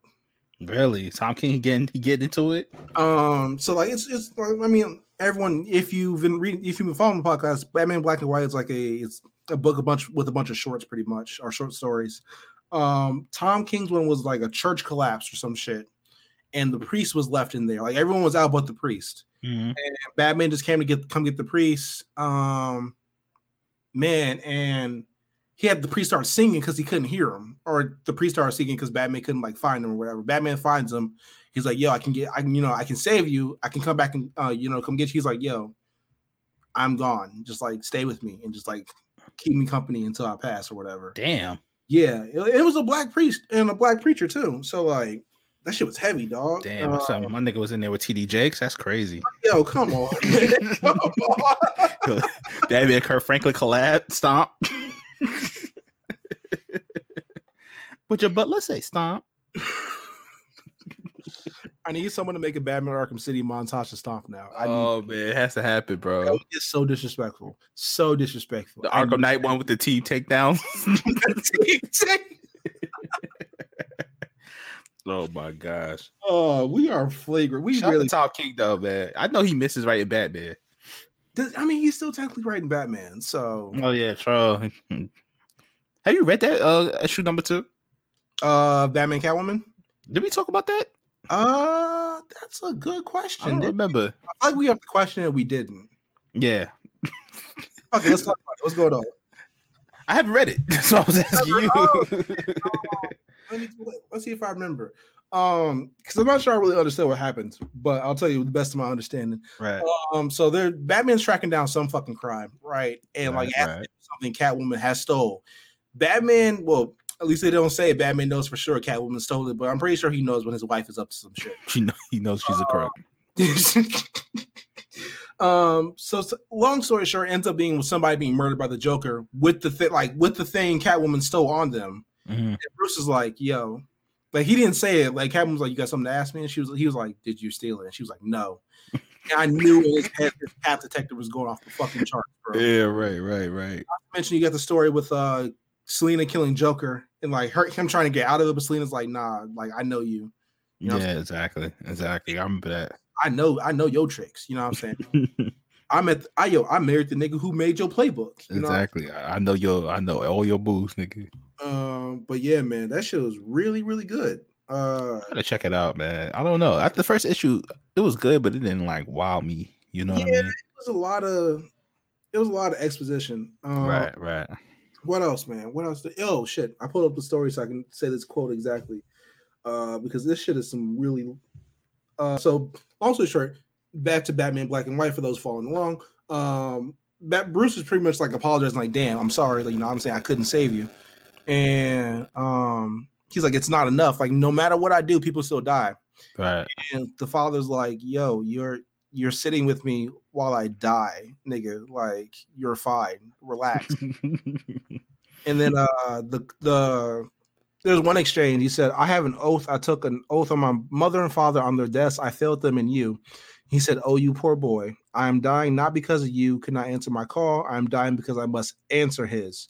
Really, Tom King getting he get into it. Um, so like it's it's like, I mean, everyone, if you've been reading, if you've been following the podcast, Batman Black and White is like a it's a book a bunch with a bunch of shorts, pretty much, or short stories. Um, Tom King's one was like a church collapse or some shit, and the priest was left in there. Like everyone was out but the priest. Mhm. Batman just came to get come get the priest. Um, man, and he had the priest start singing because he couldn't hear him, or the priest started singing because Batman couldn't like find him or whatever. Batman finds him. He's like, "Yo, I can get, I can, you know, I can save you. I can come back and, uh, you know, come get you." He's like, "Yo, I'm gone. Just like stay with me and just like keep me company until I pass or whatever." Damn. Yeah, it, it was a black priest and a black preacher too. So like, that shit was heavy, dog. Damn. Uh, up? My nigga was in there with TD Jakes. That's crazy. yo, come on. Come on. that man Kirk Franklin collab. Stomp. Put your butt. Let's say stomp. I need someone to make a Batman Arkham City montage to stomp now. I need, Oh man, it has to happen, bro. get so disrespectful. So disrespectful. The Arkham Knight one with the T takedown. oh my gosh. oh, we are flagrant. We Shout really. out to Tom King though, man. I know he misses writing Batman. Does- I mean, he's still technically writing Batman. So, Oh yeah, true. Have you read that uh issue number two? uh, Batman Catwoman. Did we talk about that? Uh, that's a good I question. don't remember. I feel like we have the question and we didn't. Yeah. Okay, let's talk about it. What's going on? I haven't read it. That's what I was asking you. Let me, let's see if I remember. Um, because I'm not sure I really understand what happened, but I'll tell you the best of my understanding. right. Um, so they're Batman's tracking down some fucking crime, right? And like Right, after right. something Catwoman has stole. Batman, well, at least they don't say it. Batman knows for sure Catwoman stole it, but I'm pretty sure he knows when his wife is up to some shit. She know, he knows she's a crook. um, so, so long story short, ends up being with somebody being murdered by the Joker with the thing, like with the thing Catwoman stole on them. Mhm. And Bruce is like, "Yo, Like he didn't say it. Like Kevin was like, "You got something to ask me?" And she was, he was like, "Did you steal it?" And she was like, "No." And I knew in his head his path detector was going off the fucking chart bro. Yeah, right, right, right. mentioned you got the story with uh Selina killing Joker and like her him trying to get out of it, but Selina's like, nah, like I know you. You know yeah, exactly, exactly. I remember that. I know, I know your tricks. You know what I'm saying? I'm at I yo, I married the nigga who made your playbook. You exactly. I, I know your, I know all your moves, nigga. Um, but yeah, man, that shit was really, really good. Uh Gotta check it out, man. I don't know. At the first issue, it was good, but it didn't like wow me. You know what yeah, I mean? it was a lot of it was a lot of exposition. Um, right, right. What else, man? What else? Oh shit! I pulled up the story so I can say this quote exactly, uh, because this shit is some really. Uh, so long story short, back to Batman Black and White for those following along. Um, Bat Bruce is pretty much like apologizing, like, "Damn, I'm sorry. Like, you know, what I'm saying I couldn't save you," and um, he's like, "It's not enough. Like, no matter what I do, people still die." Right. And the father's like, "Yo, you're you're sitting with me while I die, nigga. Like, you're fine. Relax." And then uh the the there's one exchange. He said, I have an oath. I took an oath on my mother and father on their deaths. I failed them and you. He said, Oh, you poor boy. I am dying not because of you could not answer my call. I am dying because I must answer his.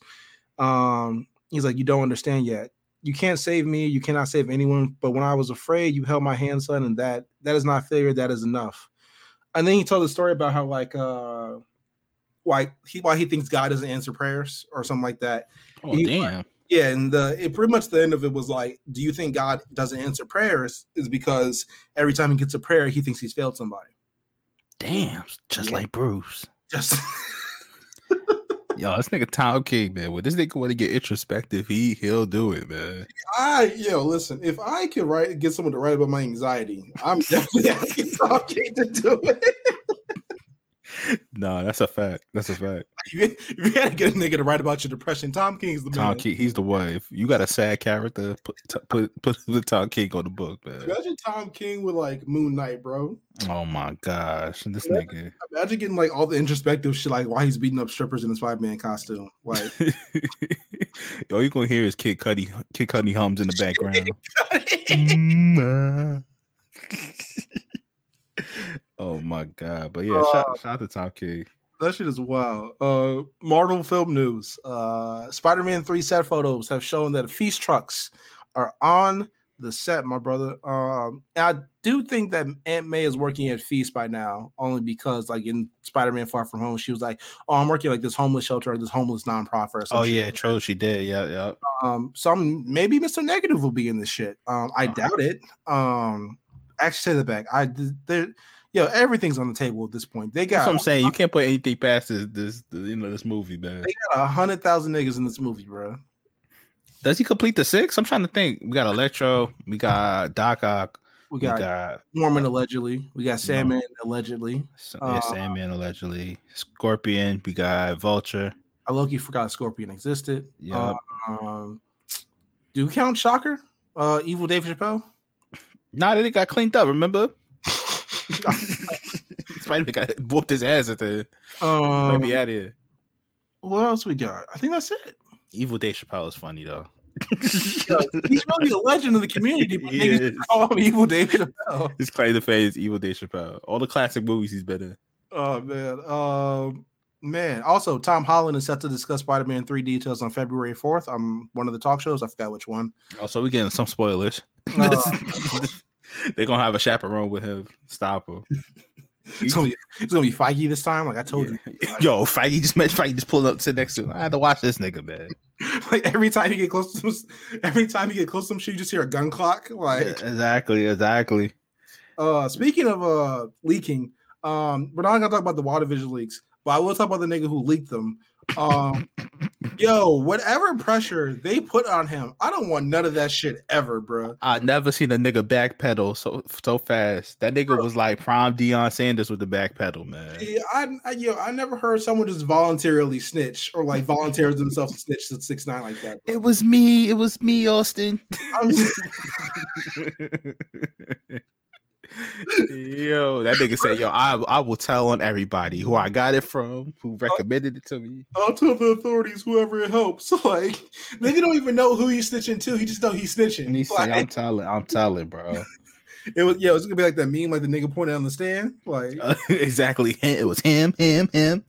Um, he's like, You don't understand yet. You can't save me, you cannot save anyone. But when I was afraid, you held my hand, son, and that that is not failure, that is enough. And then he told the story about how like uh why he why he thinks God doesn't answer prayers or something like that. Oh He- damn. Yeah, and the it pretty much the end of it was like, do you think God doesn't answer prayers? Is because every time he gets a prayer, he thinks he's failed somebody. Damn. Just Yeah. like Bruce. Just Yo, this nigga Tom King, man. When this nigga want to get introspective, he he'll do it, man. I, yo, listen, if I could write get someone to write about my anxiety, I'm definitely asking Tom King to do it. No, that's a fact. That's a fact. If you, gotta get a nigga to write about your depression, Tom King's the Tom man. King, he's the one. If you got a sad character, put put put the Tom King on the book, man. Imagine Tom King with like Moon Knight, bro. Oh my gosh, this Yeah. nigga. Imagine getting like all the introspective shit, like why he's beating up strippers in his five man costume. Like, all you gonna hear is Kid Cudi, Kid Cudi hums in the background. Mm-hmm. Oh my god! But yeah, shout, shout out to Tom King. That shit is wild. Uh, Marvel film news. Uh, Spider-Man three set photos have shown that feast trucks are on the set, my brother. Um, I do think that Aunt May is working at Feast by now, only because like in Spider-Man Far From Home, she was like, "Oh, I'm working like this homeless shelter or this homeless nonprofit." Or Oh shit. yeah, true. She did. Yeah, yeah. Um, some maybe Mr. Negative will be in this shit. Um, I Uh-huh. doubt it. Um, actually, say that back. I there, yo, everything's on the table at this point. They That's got what I'm saying. You can't put anything past this, this, you know, this movie, man. they got a hundred thousand niggas in this movie, bro. Does he complete the six? I'm trying to think. We got Electro. We got Doc Ock. We We got got Norman allegedly. We got Sandman allegedly. Sa- Uh, Sandman allegedly. Scorpion. We got Vulture. I low key forgot Scorpion existed. Yup. Um, do we count Shocker? Uh, Evil Dave Chappelle. Nah, they got cleaned up. Remember? Spider-Man got whooped his ass at the. um, Might be out of here. what else we got? I think that's it. Evil Dave Chappelle is funny though. Yo, he's really a legend of the community. But He niggas is. call him Evil Dave Chappelle. His claim to fame is Evil Dave Chappelle. All the classic movies he's been in. Oh man. Um man. Also, Tom Holland is set to discuss Spider-Man 3 details on February 4th I'm one of the talk shows. I forgot which one. Also, we getting some spoilers. Uh, They're gonna have a chaperone with him. Stop him. it's, gonna be, it's gonna be Feige this time. Like I told you. Yo, Feige just met Feige just pulled up sit next to him. I had to watch this nigga, man. Like every time you get close to some, every time you get close to some shit, you just hear a gun clock. Like exactly, exactly. uh speaking of uh leaking, um, we're not gonna talk about the WandaVision leaks, but I will talk about the nigga who leaked them. Um yo, whatever pressure they put on him, I don't want none of that shit ever, bro. I never seen a nigga backpedal so so fast. That nigga was like prime Deion Sanders with the backpedal, man. Yeah, I, I yo, I never heard someone just voluntarily snitch or like volunteers themselves to snitch to six nine like that. It was me. It was me, Austin. Yo, that nigga said, "Yo, I I will tell on everybody who I got it from, who recommended it to me." I'll tell the authorities whoever it helps. Like nigga don't even know who he's snitching to. He just know he's snitching. And he said, I'm telling, I'm telling, bro." it was yeah, it was gonna be like that meme, like the nigga pointing on the stand. Like exactly, it was him, him, him.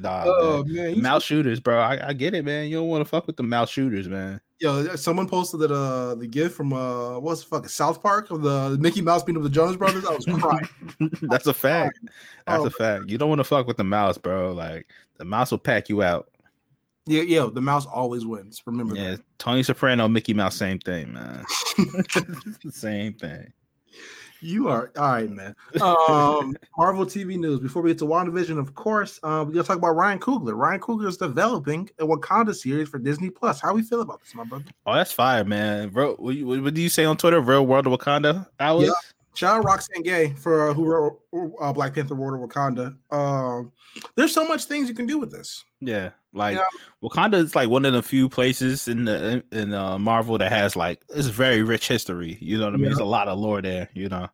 Nah, oh man. man, mouse shooters, bro. I, I get it, man. You don't want to fuck with the mouse shooters, man. yo, someone posted that uh the gift from uh what's the fucking South Park of the Mickey Mouse beating up the Jonas Brothers. I was crying. That's a fact. That's Oh. a fact. You don't want to fuck with the mouse, bro. Like the mouse will pack you out. yeah, yeah, the mouse always wins. Remember Yeah, that. Tony Soprano, Mickey Mouse, same thing, man. same thing. You are all right, man. Um, Marvel TV news. Before we get to WandaVision, of course, uh, we gotta talk about Ryan Coogler. Ryan Coogler is developing a Wakanda series for Disney Plus. How we feel about this, my brother? Oh, that's fire, man. Bro, what do you say on Twitter? Real World of Wakanda hours? Shout out Roxane Gay for uh, who wrote uh, Black Panther: World of Wakanda. Um, there's so much things you can do with this. Yeah, like Yeah. Wakanda is like one of the few places in the in uh, Marvel that has like it's very rich history. You know what I mean? Yeah. There's a lot of lore there. You know,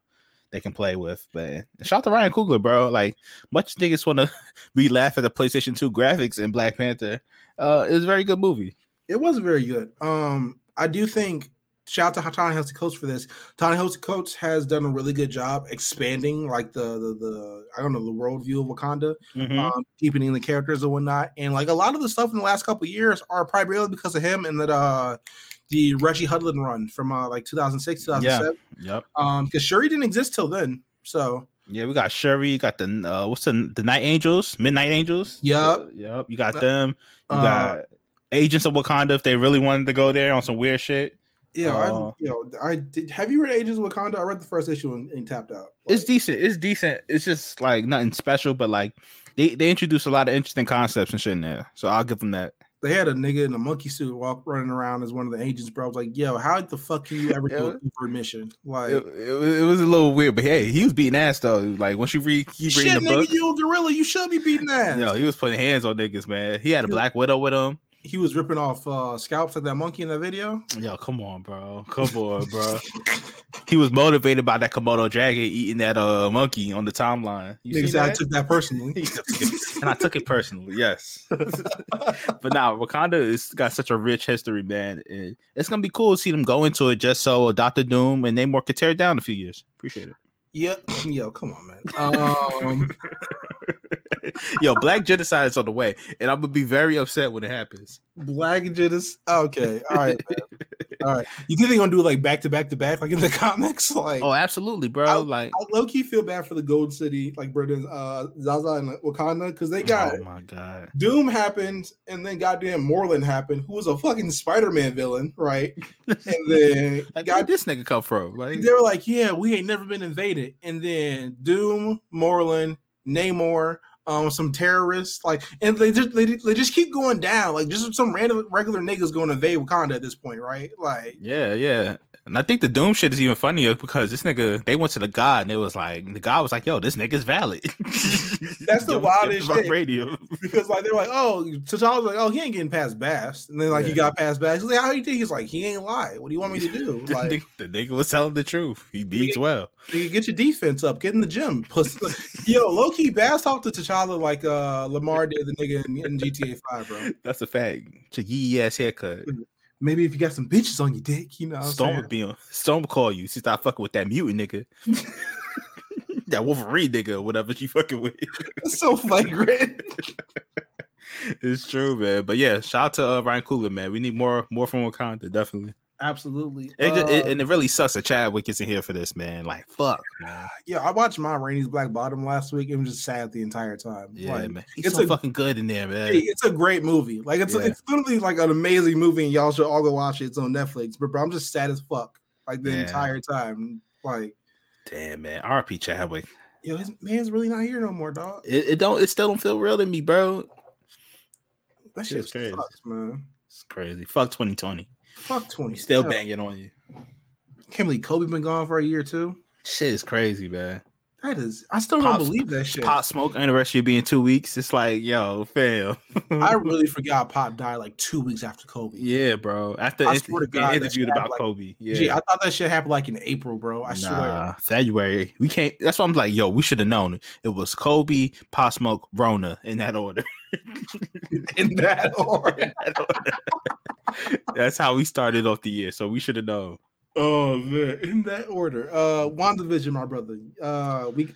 they can play with. But shout out to Ryan Coogler, bro. Like much niggas want to be laugh at the PlayStation Two graphics in Black Panther. Uh, it was a very good movie. It was very good. Um, I do think shout out to Ta-Nehisi Coates for this. Ta-Nehisi Coates has done a really good job expanding like the the, the I don't know the worldview of Wakanda, Mhm. um, deepening the characters and whatnot. And like a lot of the stuff in the last couple of years are primarily because of him and that uh the Reggie Hudlin run from uh like 2006, 2007. Yeah. Yep. Um, because Shuri didn't exist till then. So Yeah, we got Shuri. You got the uh, what's the the Night Angels, Midnight Angels. Yup. Yep. You got them. You uh, got Agents of Wakanda if they really wanted to go there on some weird shit. Yeah, Uh, I you know I did have you read Agents of Wakanda? I read the first issue and, and tapped out. It's decent. It's decent. It's just like nothing special, but like they they introduce a lot of interesting concepts and shit in there. So I'll give them that. they had a nigga in a monkey suit walk running around as one of the agents, bro. I was like, yo, how the fuck can you ever do a mission? Like, It, it, was- it was a little weird, but hey, he was beating ass though. Like once you read, keep shit, reading the nigga, book, you a gorilla. You should be beating ass. yo, he was putting hands on niggas, man. He had a Yeah. Black Widow with him. He was ripping off uh, scalps like that monkey in that video. Yo, come on, bro. Come on, bro. he was motivated by that Komodo dragon eating that uh monkey on the timeline. You see said I took that personally. He took it- and I took it personally, yes. but now Wakanda is got such a rich history, man. and it's gonna be cool to see them go into it just so Doctor Doom and Namor could tear it down in a few years. Appreciate it. Yep. Yo, come on, man. Um, Yo, Black Genocide is on the way, and I'm gonna be very upset when it happens. Black Jitters. Okay. All right. Man. All right. You think they're gonna do like back to back to back, like in the comics? Like, Oh, absolutely, bro. I- like, I low key feel bad for the Gold City, like Britain, uh, Zaza and Wakanda, because they got oh my god. Doom happened, and then goddamn Morlun happened, who was a fucking Spider-Man villain, right? And then Like, God, this nigga come from? Like, they were like, "Yeah, we ain't never been invaded." And then Doom, Morlun, Namor, um, some terrorists, like, and they just they, they just keep going down, like just some random regular niggas going to invade Wakanda at this point, right? Like, Yeah, yeah. And I think the Doom shit is even funnier because this nigga, they went to the God and it was like, the God was like, yo, this nigga's valid. That's the wildest get him on shit. Radio. because like they're like, "Oh," T'Challa was like, "Oh, he ain't getting past Bast," and then like he got past Bast. He's like, "How you think?" He's like, "He ain't lie. What do you want me to do?" the, Like. nigga, the nigga was telling the truth. He beats well. Nigga, get your defense up. Get in the gym. Yo, low key, Bast talked to T'Challa like uh Lamar did the nigga in, in GTA Five, bro. That's a fact. It's a yee ass haircut. Maybe if you got some bitches on your dick, you know. Storm would be on. Storm would call you. She stop fucking with that mutant nigga. that Wolverine nigga, or whatever she fucking with. That's so flagrant. it's true, man. But yeah, shout out to uh, Ryan Coogler, man. We need more more from Wakanda, definitely. Absolutely. It, ju- it- Uh, and it really sucks that Chadwick isn't here for this, man. Like, fuck, man. yeah, I watched Ma Rainey's Black Bottom last week. It was just sad the entire time. Yeah, Like, man. He's it's so a- fucking good in there, man. Hey, it's a great movie. Like it's Yeah. it's literally like an amazing movie, and y'all should all go watch it. It's on Netflix. But bro, I'm just sad as fuck like the Yeah. entire time. Like, Damn, man. RP Chadwick. yo, his man's really not here no more, dog. It, it don't. It still don't feel real to me, bro. That Shit's shit crazy. sucks, man. It's crazy. Fuck 2020. Fuck twenty. Still banging on you. Can't believe Kobe been gone for a year too. Shit is crazy, man. That is, I still don't believe that shit. Pop Smoke anniversary being two weeks. It's like, yo, fail. I really forgot Pop died like two weeks after Kobe. yeah, bro. After I inter- swear to God, that interviewed about like- Kobe. Yeah. Gee, I thought that shit happened like in April, bro. I swear. Nah, February. We can't. That's why I'm like, yo, we should have known. It was Kobe, Pop Smoke, Rona in that order. In that order. That's how we started off the year. So we should have known. Oh man, in that order. Uh WandaVision, my brother. Uh we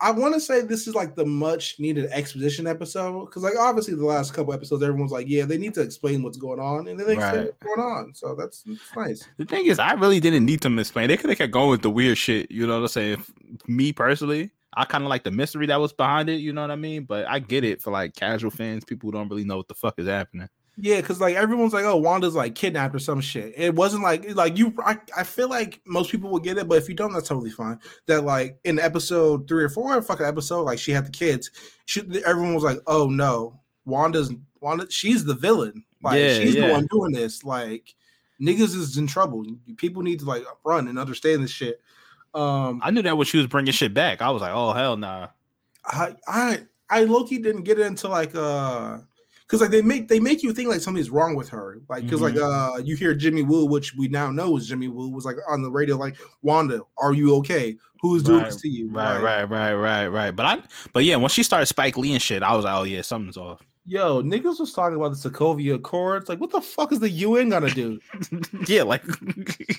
I want to say this is like the much needed exposition episode because, like, obviously, the last couple episodes, everyone's like, "Yeah, they need to explain what's going on," and then they explain Right. what's going on. So that's, that's nice. The thing is, I really didn't need them to explain. They could have kept going with the weird shit. You know what I'm saying? Me personally, I kind of like the mystery that was behind it. You know what I mean? But I get it for like casual fans, people who don't really know what the fuck is happening. Yeah, because like everyone's like, "Oh, Wanda's like kidnapped or some shit." It wasn't like like you. I, I feel like most people will get it, but if you don't, that's totally fine. That like in episode three or four, fucking episode, like she had the kids. She, everyone was like, "Oh no, Wanda's Wanda. She's the villain. Like Yeah, she's the one doing this. Like niggas is in trouble. People need to like run and understand this shit." Um, I knew that when she was bringing shit back. I was like, oh hell nah. I I I Loki didn't get it until like uh because like they make they make you think like something's wrong with her. Like because like uh you hear Jimmy Woo which we now know is Jimmy Woo was like on the radio like Wanda are you okay? Who's doing Right, this to you? Right, right, right, right, right. But I, but yeah, when she started Spike Lee and shit, I was like, oh yeah, something's off. yo niggas was talking about the Sokovia Accords. Like what the fuck is the UN gonna do? Yeah, like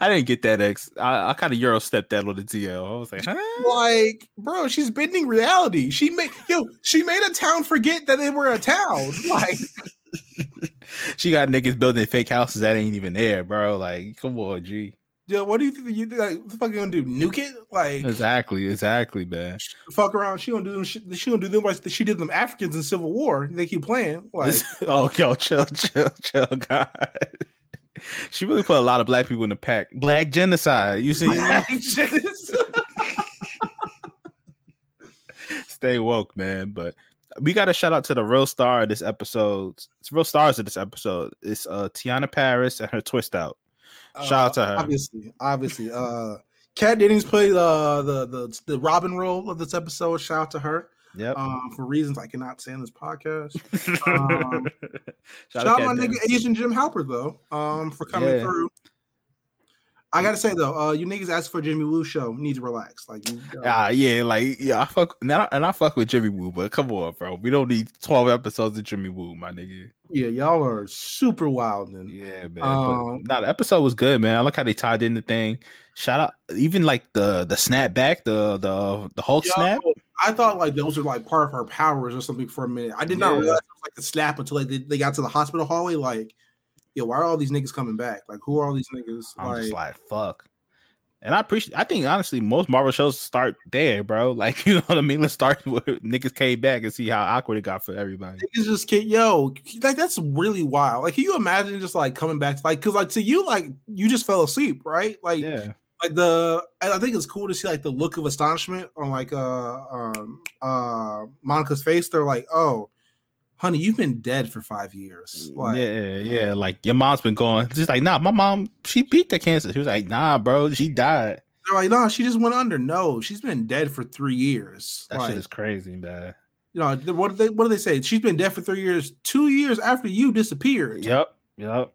I didn't get that X. I, I kind of Euro stepped that on the TL. I was like, huh? like bro she's bending reality she made yo she made a town forget that they were a town like she got niggas building fake houses that ain't even there, bro. Like, come on, G. yo what do you think you like what the fuck you gonna do nuke it like Exactly, exactly, man. fuck around. She gonna do them. Shit, she gonna do them like she did them Africans in Civil War. They keep playing. Like oh, yo, chill, chill, chill, God. She really put a lot of black people in the pack. Black genocide. You see? Stay woke, man. But we got to shout out to the real star of this episode. It's real stars of this episode. It's uh Teyonah Parris and her twist out. Shout out to her. Obviously, obviously. Uh, Kat Dennings played uh the the the Robin role of this episode. Shout out to her. Yep. Um, for reasons I cannot say in this podcast. um, shout Shout out my nigga Asian Jim Halpert though. Um, for coming Yeah. through. I gotta say though, uh, you niggas ask for a Jimmy Woo show. Need to relax. Like, you, uh, Ah, yeah, like yeah, I fuck and I, and I fuck with Jimmy Woo, but come on, bro. We don't need 12 episodes of Jimmy Woo, my nigga. yeah, y'all are super wild. And Yeah, man. Um, nah, the episode was good, man. I like how they tied in the thing. Shout out, even like the the snap back, the the the Hulk Yo, snap. I thought like those were like part of her powers or something for a minute. I did not realize it was like the snap until like they, they got to the hospital hallway. Like, yo, why are all these niggas coming back? Like, who are all these niggas? I'm Like, just like fuck. And I appreciate. I think honestly, most Marvel shows start there, bro. Like you know what I mean. Let's start with niggas came back and see how awkward it got for everybody. niggas just can't. Yo, like that's really wild. Like, can you imagine just like coming back? Like, cause like to you, like you just fell asleep, right? Like, Yeah, like the I I think it's cool to see like the look of astonishment on like uh um uh Monica's face. They're like, oh, honey, you've been dead for five years. Like, yeah, yeah. Like your mom's been gone. Just like, nah, my mom, she beat the cancer. She was like, nah, bro, she died. They're like, no, she just went under. No, she's been dead for three years. That like, shit is crazy, man. you know, what do they what do they say? She's been dead for three years, two years after you disappeared. Yep, yep.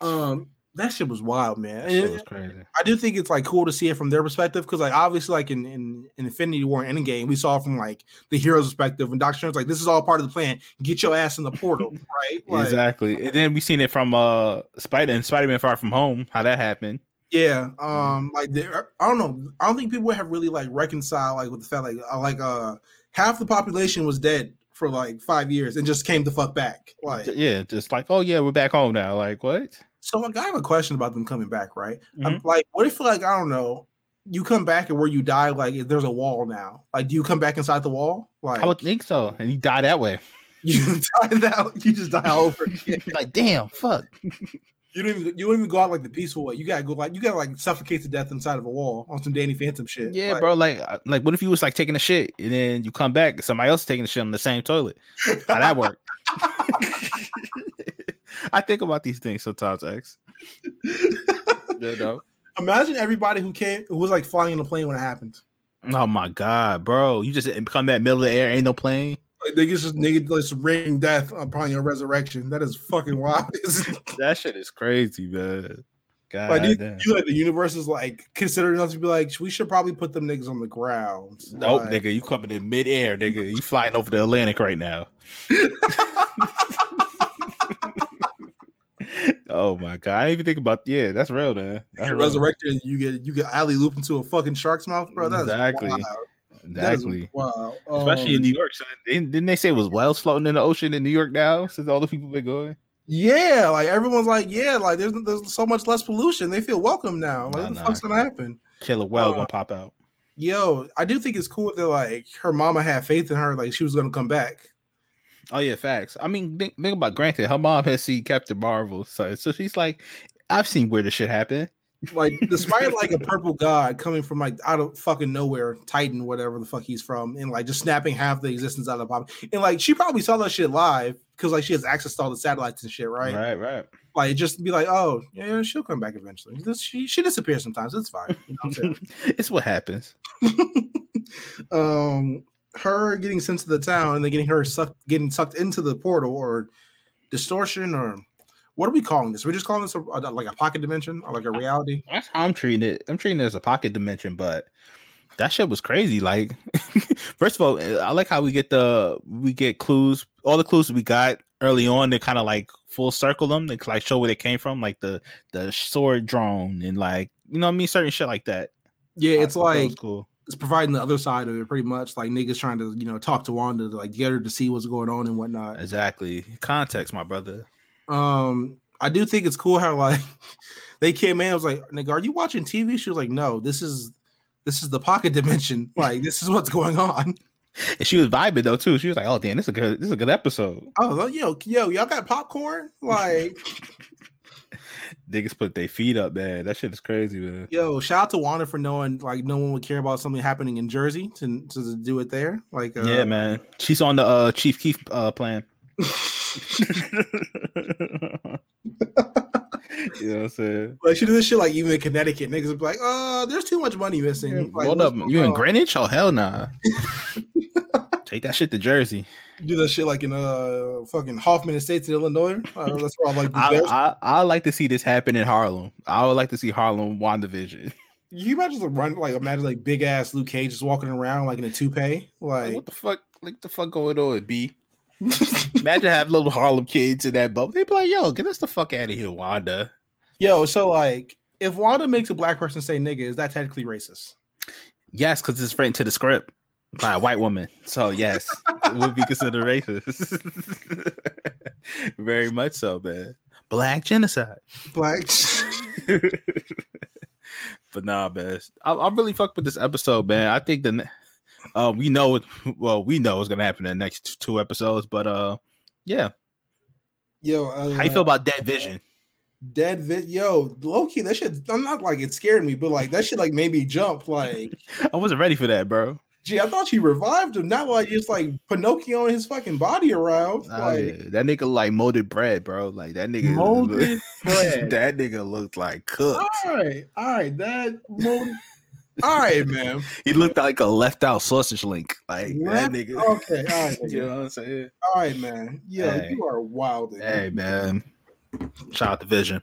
Um, that shit was wild, man. That shit was crazy. I do think it's like cool to see it from their perspective because, like, obviously, like in, in in Infinity War and Endgame, we saw from like the hero's perspective, and Doctor Strange's like, "This is all part of the plan. Get your ass in the portal, right?" Like, exactly. And then we seen it from uh Spider and Spider Man Far From Home. How that happened. Yeah, um, like there, I don't know. I don't think people have really like reconciled like with the fact like uh, like uh half the population was dead for like five years and just came the fuck back. Like, Yeah, just like, oh yeah, we're back home now. Like what? So like, I have a question about them coming back, right? I'm Mhm. like, what if like I don't know, you come back and where you die, like there's a wall now, like do you come back inside the wall? Like I would think so. And you die that way. you die that you just die over like, damn, fuck. You don't even you don't even go out like the peaceful way. You gotta go like you gotta like suffocate to death inside of a wall on some Danny Phantom shit. Yeah, Like, bro. Like, uh, like, what if you was like taking a shit and then you come back, and somebody else taking a shit on the same toilet? How that work? I think about these things sometimes, X. You know? Imagine everybody who came who was like flying in a plane when it happened. Oh my god, bro! You just come that middle of the air, ain't no plane. Like, niggas just niggas just ring death upon your resurrection. That is fucking wild. that shit is crazy, man. God like, you, damn. you like the universe is like considering us to be like, we should probably put them niggas on the ground. Nope, Like, nigga, you coming in midair, nigga. You flying over the Atlantic right now. oh my god, I didn't even think about yeah, that's real, man. That's You're real. resurrected, you get you get alley loop into a fucking shark's mouth, bro. That's Exactly. Wild. Exactly. Wow. Especially in Um, New York. So didn't didn't they say it was whales floating in the ocean in New York now since all the people been going? Yeah, like everyone's like, yeah, like there's there's so much less pollution. They feel welcome now. Like, Nah, what the nah. fuck's gonna happen? Killer whale Uh, gonna pop out. Yo, I do think it's cool that like her mama had faith in her, like she was gonna come back. Oh yeah, facts. I mean, think, think about granted, her mom has seen Captain Marvel, so so she's like, I've seen where this shit happen. Like, despite like a purple god coming from like out of fucking nowhere, Titan, whatever the fuck he's from, and like just snapping half the existence out of the pop. And like she probably saw that shit live because like she has access to all the satellites and shit, right? Right, right. Like just be like, oh yeah, she'll come back eventually. This, she she disappears sometimes. It's fine. You know what it's what happens. um her getting sent to the town and then getting her sucked getting sucked into the portal or distortion or what are we calling this? We're just calling this a, like a pocket dimension or like a reality. That's how I'm treating it. I'm treating it as a pocket dimension, but that shit was crazy. Like, first of all, I like how we get the we get clues. All the clues we got early on, they kind of like full circle them. They like show where they came from, like the the sword drone and like you know what I mean, certain shit like that. Yeah, it's like cool. It's providing the other side of it pretty much. Like niggas trying to, you know, talk to Wanda to like get her to see what's going on and whatnot. Exactly. Context, my brother. Um, I do think it's cool how like they came in. I was like, "Nigga, are you watching TV?" She was like, "No, this is this is the pocket dimension. Like, this is what's going on." And she was vibing though too. She was like, "Oh damn, this is a good, this is a good episode." Oh, yo, yo, y'all got popcorn? Like, Niggas put their feet up, man. That shit is crazy, man. yo, shout out to Wanda for knowing like no one would care about something happening in Jersey to to do it there. Like, uh, yeah, man. She's on the uh, Chief Keef uh, plan. you know what I'm saying? Like she did this shit like even in Connecticut, niggas would be like, "Oh, there's too much money missing." Like, Hold up, you in? Greenwich? Oh hell nah. Take that shit to Jersey. Do that shit like in uh fucking Hoffman Estates in Illinois. Uh, that's where I like I, best. I I like to see this happen in Harlem. I would like to see Harlem WandaVision. you imagine like run like imagine like big ass Luke Cage just walking around like in a toupee, Like, like what the fuck? Like the fuck going on, B? Imagine have little Harlem kids in that bubble. They'd be like, "Yo, get us the fuck out of here, Wanda." yo. So like, if Wanda makes a black person say nigga, is that technically racist? Yes, because it's right into the script by a white woman. So yes, it would be considered racist. Very much so, man. Black genocide. Black. but nah, man. I, I really fucked with this episode, man. I think the uh we know it well, we know what's gonna happen in the next two episodes, but uh yeah. yo, uh, How you feel about Dead Vision? dead vid? Yo, low key, that shit. I'm not like it scared me, but like that shit like made me jump. Like, I wasn't ready for that, bro. Gee, I thought she revived him, not like just like Pinocchio on his fucking body around. Oh, Like, yeah. That nigga like molded bread, bro. Like that nigga Molded bread. that nigga looked like cooked. all right, all right, that. Moment, all right, man. He looked like a left out sausage link. Like Left- that nigga. Okay, all right, You know what I'm saying? all right, man. Yeah, Hey. you are wild. Hey man. Shout out to Vision.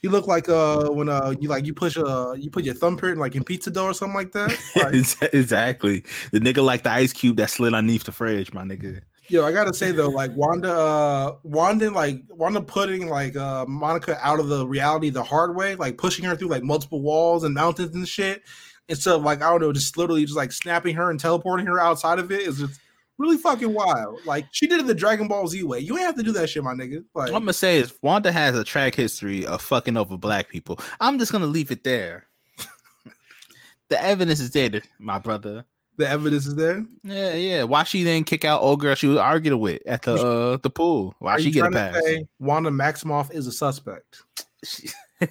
You look like uh when uh you like you push uh you put your thumbprint like in pizza dough or something like that. Like, exactly. The nigga like the ice cube that slid underneath the fridge, my nigga. yo, I gotta say though, like Wanda, uh Wanda, like Wanda putting like uh Monica out of the reality the hard way, like pushing her through like multiple walls and mountains and shit, instead of like I don't know, just literally just like snapping her and teleporting her outside of it is just really fucking wild. Like she did it the Dragon Ball Z way. You ain't have to do that shit, my nigga. Like What I'm gonna say is Wanda has a track history of fucking over black people. I'm just gonna leave it there. the evidence is there, my brother. the evidence is there. Yeah, yeah. Why she didn't kick out old girl she was arguing with at the uh the pool? Why Are she get a pass? Wanda Maximoff is a suspect. She-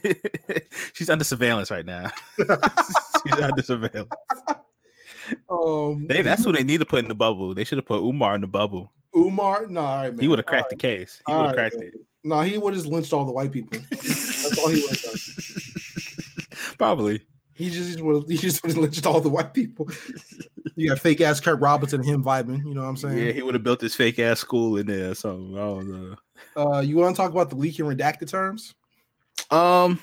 She's under surveillance right now. She's under surveillance. Um, They, that's who they need to put in the bubble. They should have put Umar in the bubble. Umar. No, all right. He would have cracked right. the case. He would have cracked man. No, he would have just lynched all the white people. That's all he would have done. Probably. He just was he just was lynched all the white people. You got fake ass Kurt Robinson, him vibing. You know what I'm saying? Yeah, he would have built this fake ass school in there or something. I don't know. Uh, you want to talk about the leak and redacted terms? Um,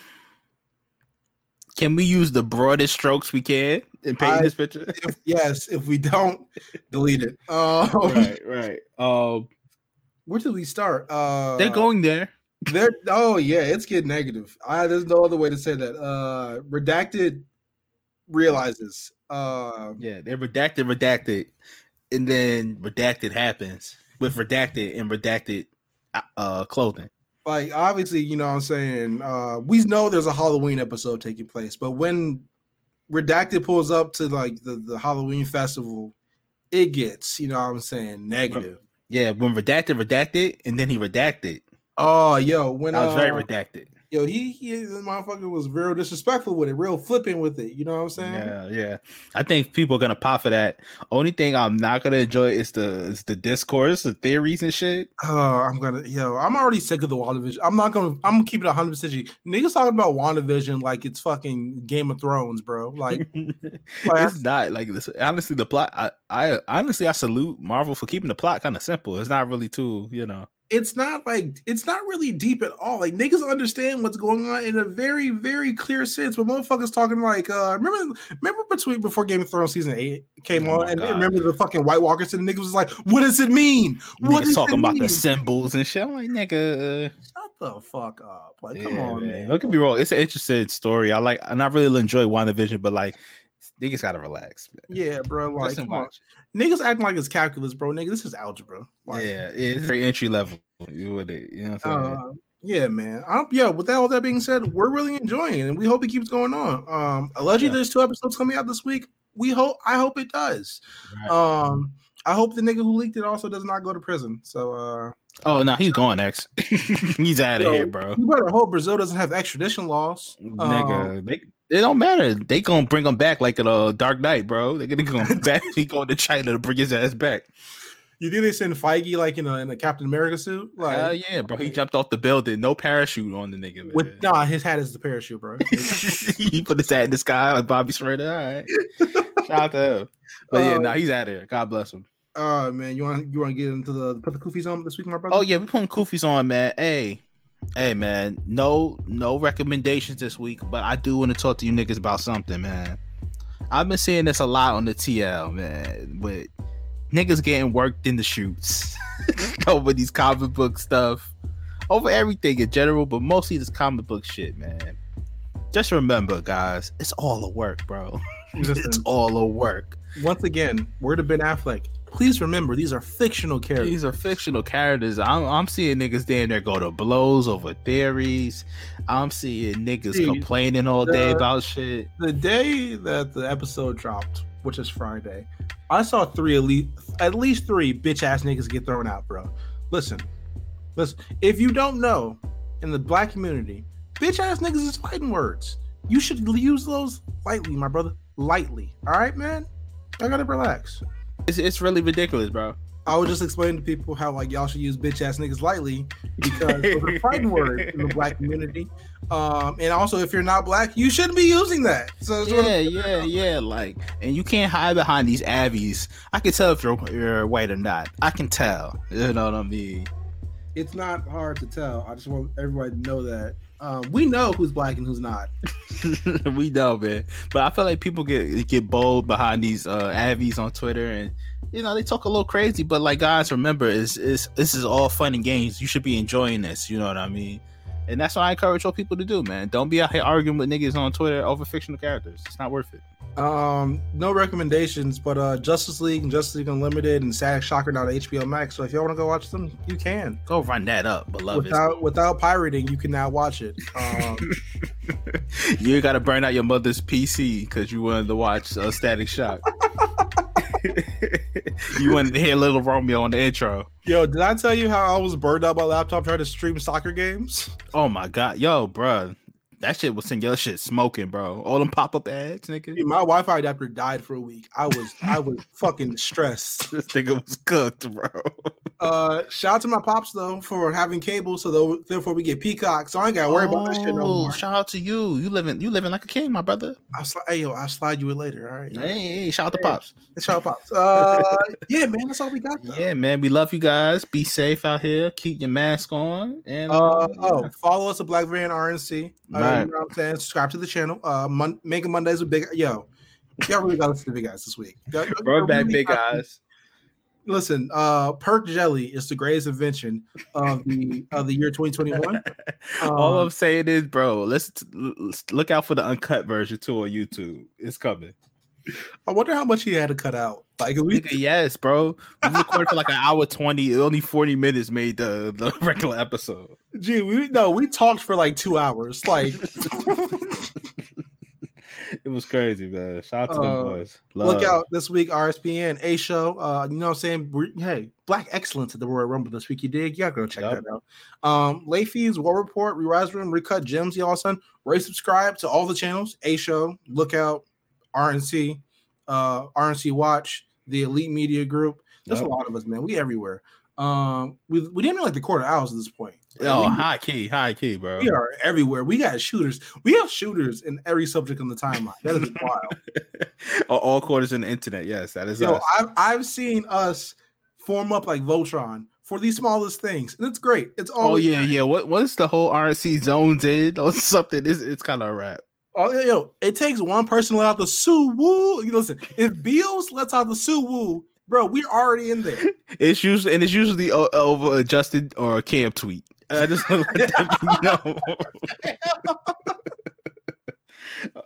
can we use the broadest strokes we can in painting I- this picture? If, yes. If we don't, delete it. Um, right, right. Um, Where did we start? Uh, they're going there. They're oh yeah, it's getting negative. I there's no other way to say that. Uh, redacted realizes. Uh, Yeah, they're redacted, redacted, and then redacted happens with redacted and redacted uh, uh clothing. Like obviously, you know what I'm saying. Uh, we know there's a Halloween episode taking place, but when redacted pulls up to like the the Halloween festival, it gets you know what I'm saying negative. Yeah, when redacted, redacted, and then he redacted. Oh, yo, when I was very uh, redacted. Yo, he he the motherfucker was real disrespectful with it, real flipping with it. You know what I'm saying? Yeah, yeah. I think people are gonna pop for that. Only thing I'm not gonna enjoy is the is the discourse, the theories and shit. Oh, I'm gonna yo, I'm already sick of the WandaVision. I'm not gonna I'm gonna keep it 100 percent Niggas talking about WandaVision like it's fucking Game of Thrones, bro. Like, like it's not like this. Honestly, the plot. I, I honestly I salute Marvel for keeping the plot kind of simple. It's not really too, you know. It's not like it's not really deep at all. Like niggas understand what's going on in a very, very clear sense. But motherfuckers talking like uh remember remember between before Game of Thrones season eight came Oh on and God. remember the fucking White Walkers and the niggas was like, what does it mean? What Niggas talking about mean? the symbols and shit. I'm like, nigga. Shut the fuck up. Like, come yeah, on, man. Don't get me wrong. It's an interesting story. I like, and I really enjoy WandaVision, but like, niggas gotta relax. Man. Yeah, bro. Like, Just come on. watch. Niggas acting like it's calculus, bro. Nigga, this is algebra. Like, yeah, it's very entry level. You with it, you know what I'm saying? Uh, yeah, man. I, yeah. With that, all that being said, we're really enjoying it, and we hope it keeps going on. Um, allegedly, Yeah. there's two episodes coming out this week. We hope. I hope it does. Right. Um, I hope the nigga who leaked it also does not go to prison. So, uh, oh no, he's going next. he's out of Yo, here, bro. you better hope Brazil doesn't have extradition laws. Um, Nigga, they it don't matter. They gonna bring him back like in a Dark Knight, bro. They gonna go back. He going to China to bring his ass back. you think they send Feige like in a in a Captain America suit? Like, Hell yeah, bro. He jumped off the building, no parachute on the nigga. Man. with nah, his hat is the parachute, bro. he put his hat in the sky like Bobby Shmurda. All right, shout out to him. But yeah, Uh, nah, he's out of here. God bless him. uh man, you want you want to get into the put the koofies on this week, my brother? Oh yeah, we putting Koofies on, man. Hey, hey, man. No, no recommendations this week, but I do want to talk to you niggas about something, man. I've been seeing this a lot on the TL, man. With niggas getting worked in the shoots over these comic book stuff, over everything in general, but mostly this comic book shit, man. Just remember, guys, it's all a work, bro. it's all a work. once again, word of Ben Affleck. Please remember these are fictional characters. These are fictional characters. I'm, I'm seeing niggas down there go to blows over theories. I'm seeing niggas Dude, complaining all day about shit. the day that the episode dropped, which is Friday, I saw three at least at least three bitch ass niggas get thrown out, bro. Listen, listen. If you don't know, in the black community, bitch ass niggas is fighting words. You should use those lightly, my brother. Lightly. All right, man. I gotta relax. It's, it's really ridiculous, bro. I was just explain to people how like y'all should use bitch ass niggas lightly because it's a fighting word in the black community. Um, and also if you're not black, you shouldn't be using that. So Yeah, yeah, yeah. Like, and you can't hide behind these avies. I can tell if you're you're white or not. I can tell. You know what I mean? it's not hard to tell. I just want everybody to know that um, we know who's black and who's not. we know, man. But I feel like people get get bold behind these uh avies on Twitter, and you know they talk a little crazy. But like, guys, remember, is is this is all fun and games. You should be enjoying this. You know what I mean? And that's what I encourage all people to do, man. Don't be out here arguing with niggas on Twitter over fictional characters. It's not worth it. Um, no recommendations, but uh, Justice League and Justice League Unlimited and Static Shock now to HBO Max. So if y'all want to go watch them, you can. Go run that up, beloved. Without without pirating, you can now watch it. Um, you gotta burn out your mother's PC because you wanted to watch uh, Static Shock. you wanted to hear Little Romeo on the intro. yo, did I tell you how I was burned out my laptop trying to stream soccer games? Oh my god, yo, bruh. That shit was sending your shit smoking, bro. All them pop up ads, nigga. Dude, my Wi-Fi adapter died for a week. I was I was fucking stressed. This nigga was cooked, bro. Uh, shout out to my pops though for having cable, so though, therefore we get Peacock. So I ain't got to worry about this shit no Oh, more. Shout out to you. You living you living like a king, my brother. I'll slide, hey yo, I'll slide you it later. All right. Hey, hey, shout out to Hey. pops. Shout out pops. Uh, yeah, man, that's all we got. Though. Yeah, man. We love you guys. Be safe out here. Keep your mask on. And Uh, oh, follow us at Black Variant RNC. Uh, Right. You know what I'm saying? Subscribe to the channel. Uh, Mon- Making Mondays with Big. Yo, y'all really got to listen to Big Guys this week. Y'all- y'all back really big to- eyes. Listen, uh, Perk Jelly is the greatest invention of the of the year 2021. All Um, I'm saying is, bro, let's, let's look out for the uncut version too on YouTube. It's coming. I wonder how much he had to cut out. Like we, Nigga, yes, bro. We recorded for like an hour twenty. Only forty minutes made the, the regular episode. gee, we no, we talked for like two hours. Like, It was crazy, man. Shout out to Uh, the boys. look out this week, RSPN A show. Uh, you know what I'm saying? Hey, Black Excellence at the Royal Rumble this week. You dig? Yeah, go check Yup. that out. Um, late fees, War Report, Rerise Room, Recut Gems, y'all son. Rate subscribe to all the channels. A show, Lookout, RNC, uh, RNC Watch, the Elite Media Group. There's Yup. a lot of us, man. We everywhere. Um, we we didn't like the quarter hours at this point. Oh, we, high key, high key, bro. we are everywhere. We got shooters. We have shooters in every subject on the timeline. That is wild. all, quarters in the internet. Yes, that is Yo, us. I've I've seen us form up like Voltron for these smallest things, and it's great. It's all. Oh yeah, yeah. What what's the whole RNC zones in or something? It's it's kind of a wrap. Oh, yo, yo, it takes one person to let out the Sue Woo. You listen, if Beals lets out the Sue Woo, bro, we're already in there. It's usually and it's usually over adjusted or a camp tweet. I just want to let them know.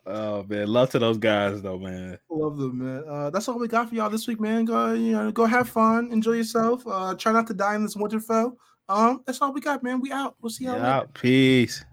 oh man, love to those guys though, man. Love them, man. Uh, that's all we got for y'all this week, man. Go, you know, go have fun, enjoy yourself. Uh, try not to die in this Winterfell. Um, that's all we got, man. We out. We'll see y'all later. Yeah, peace.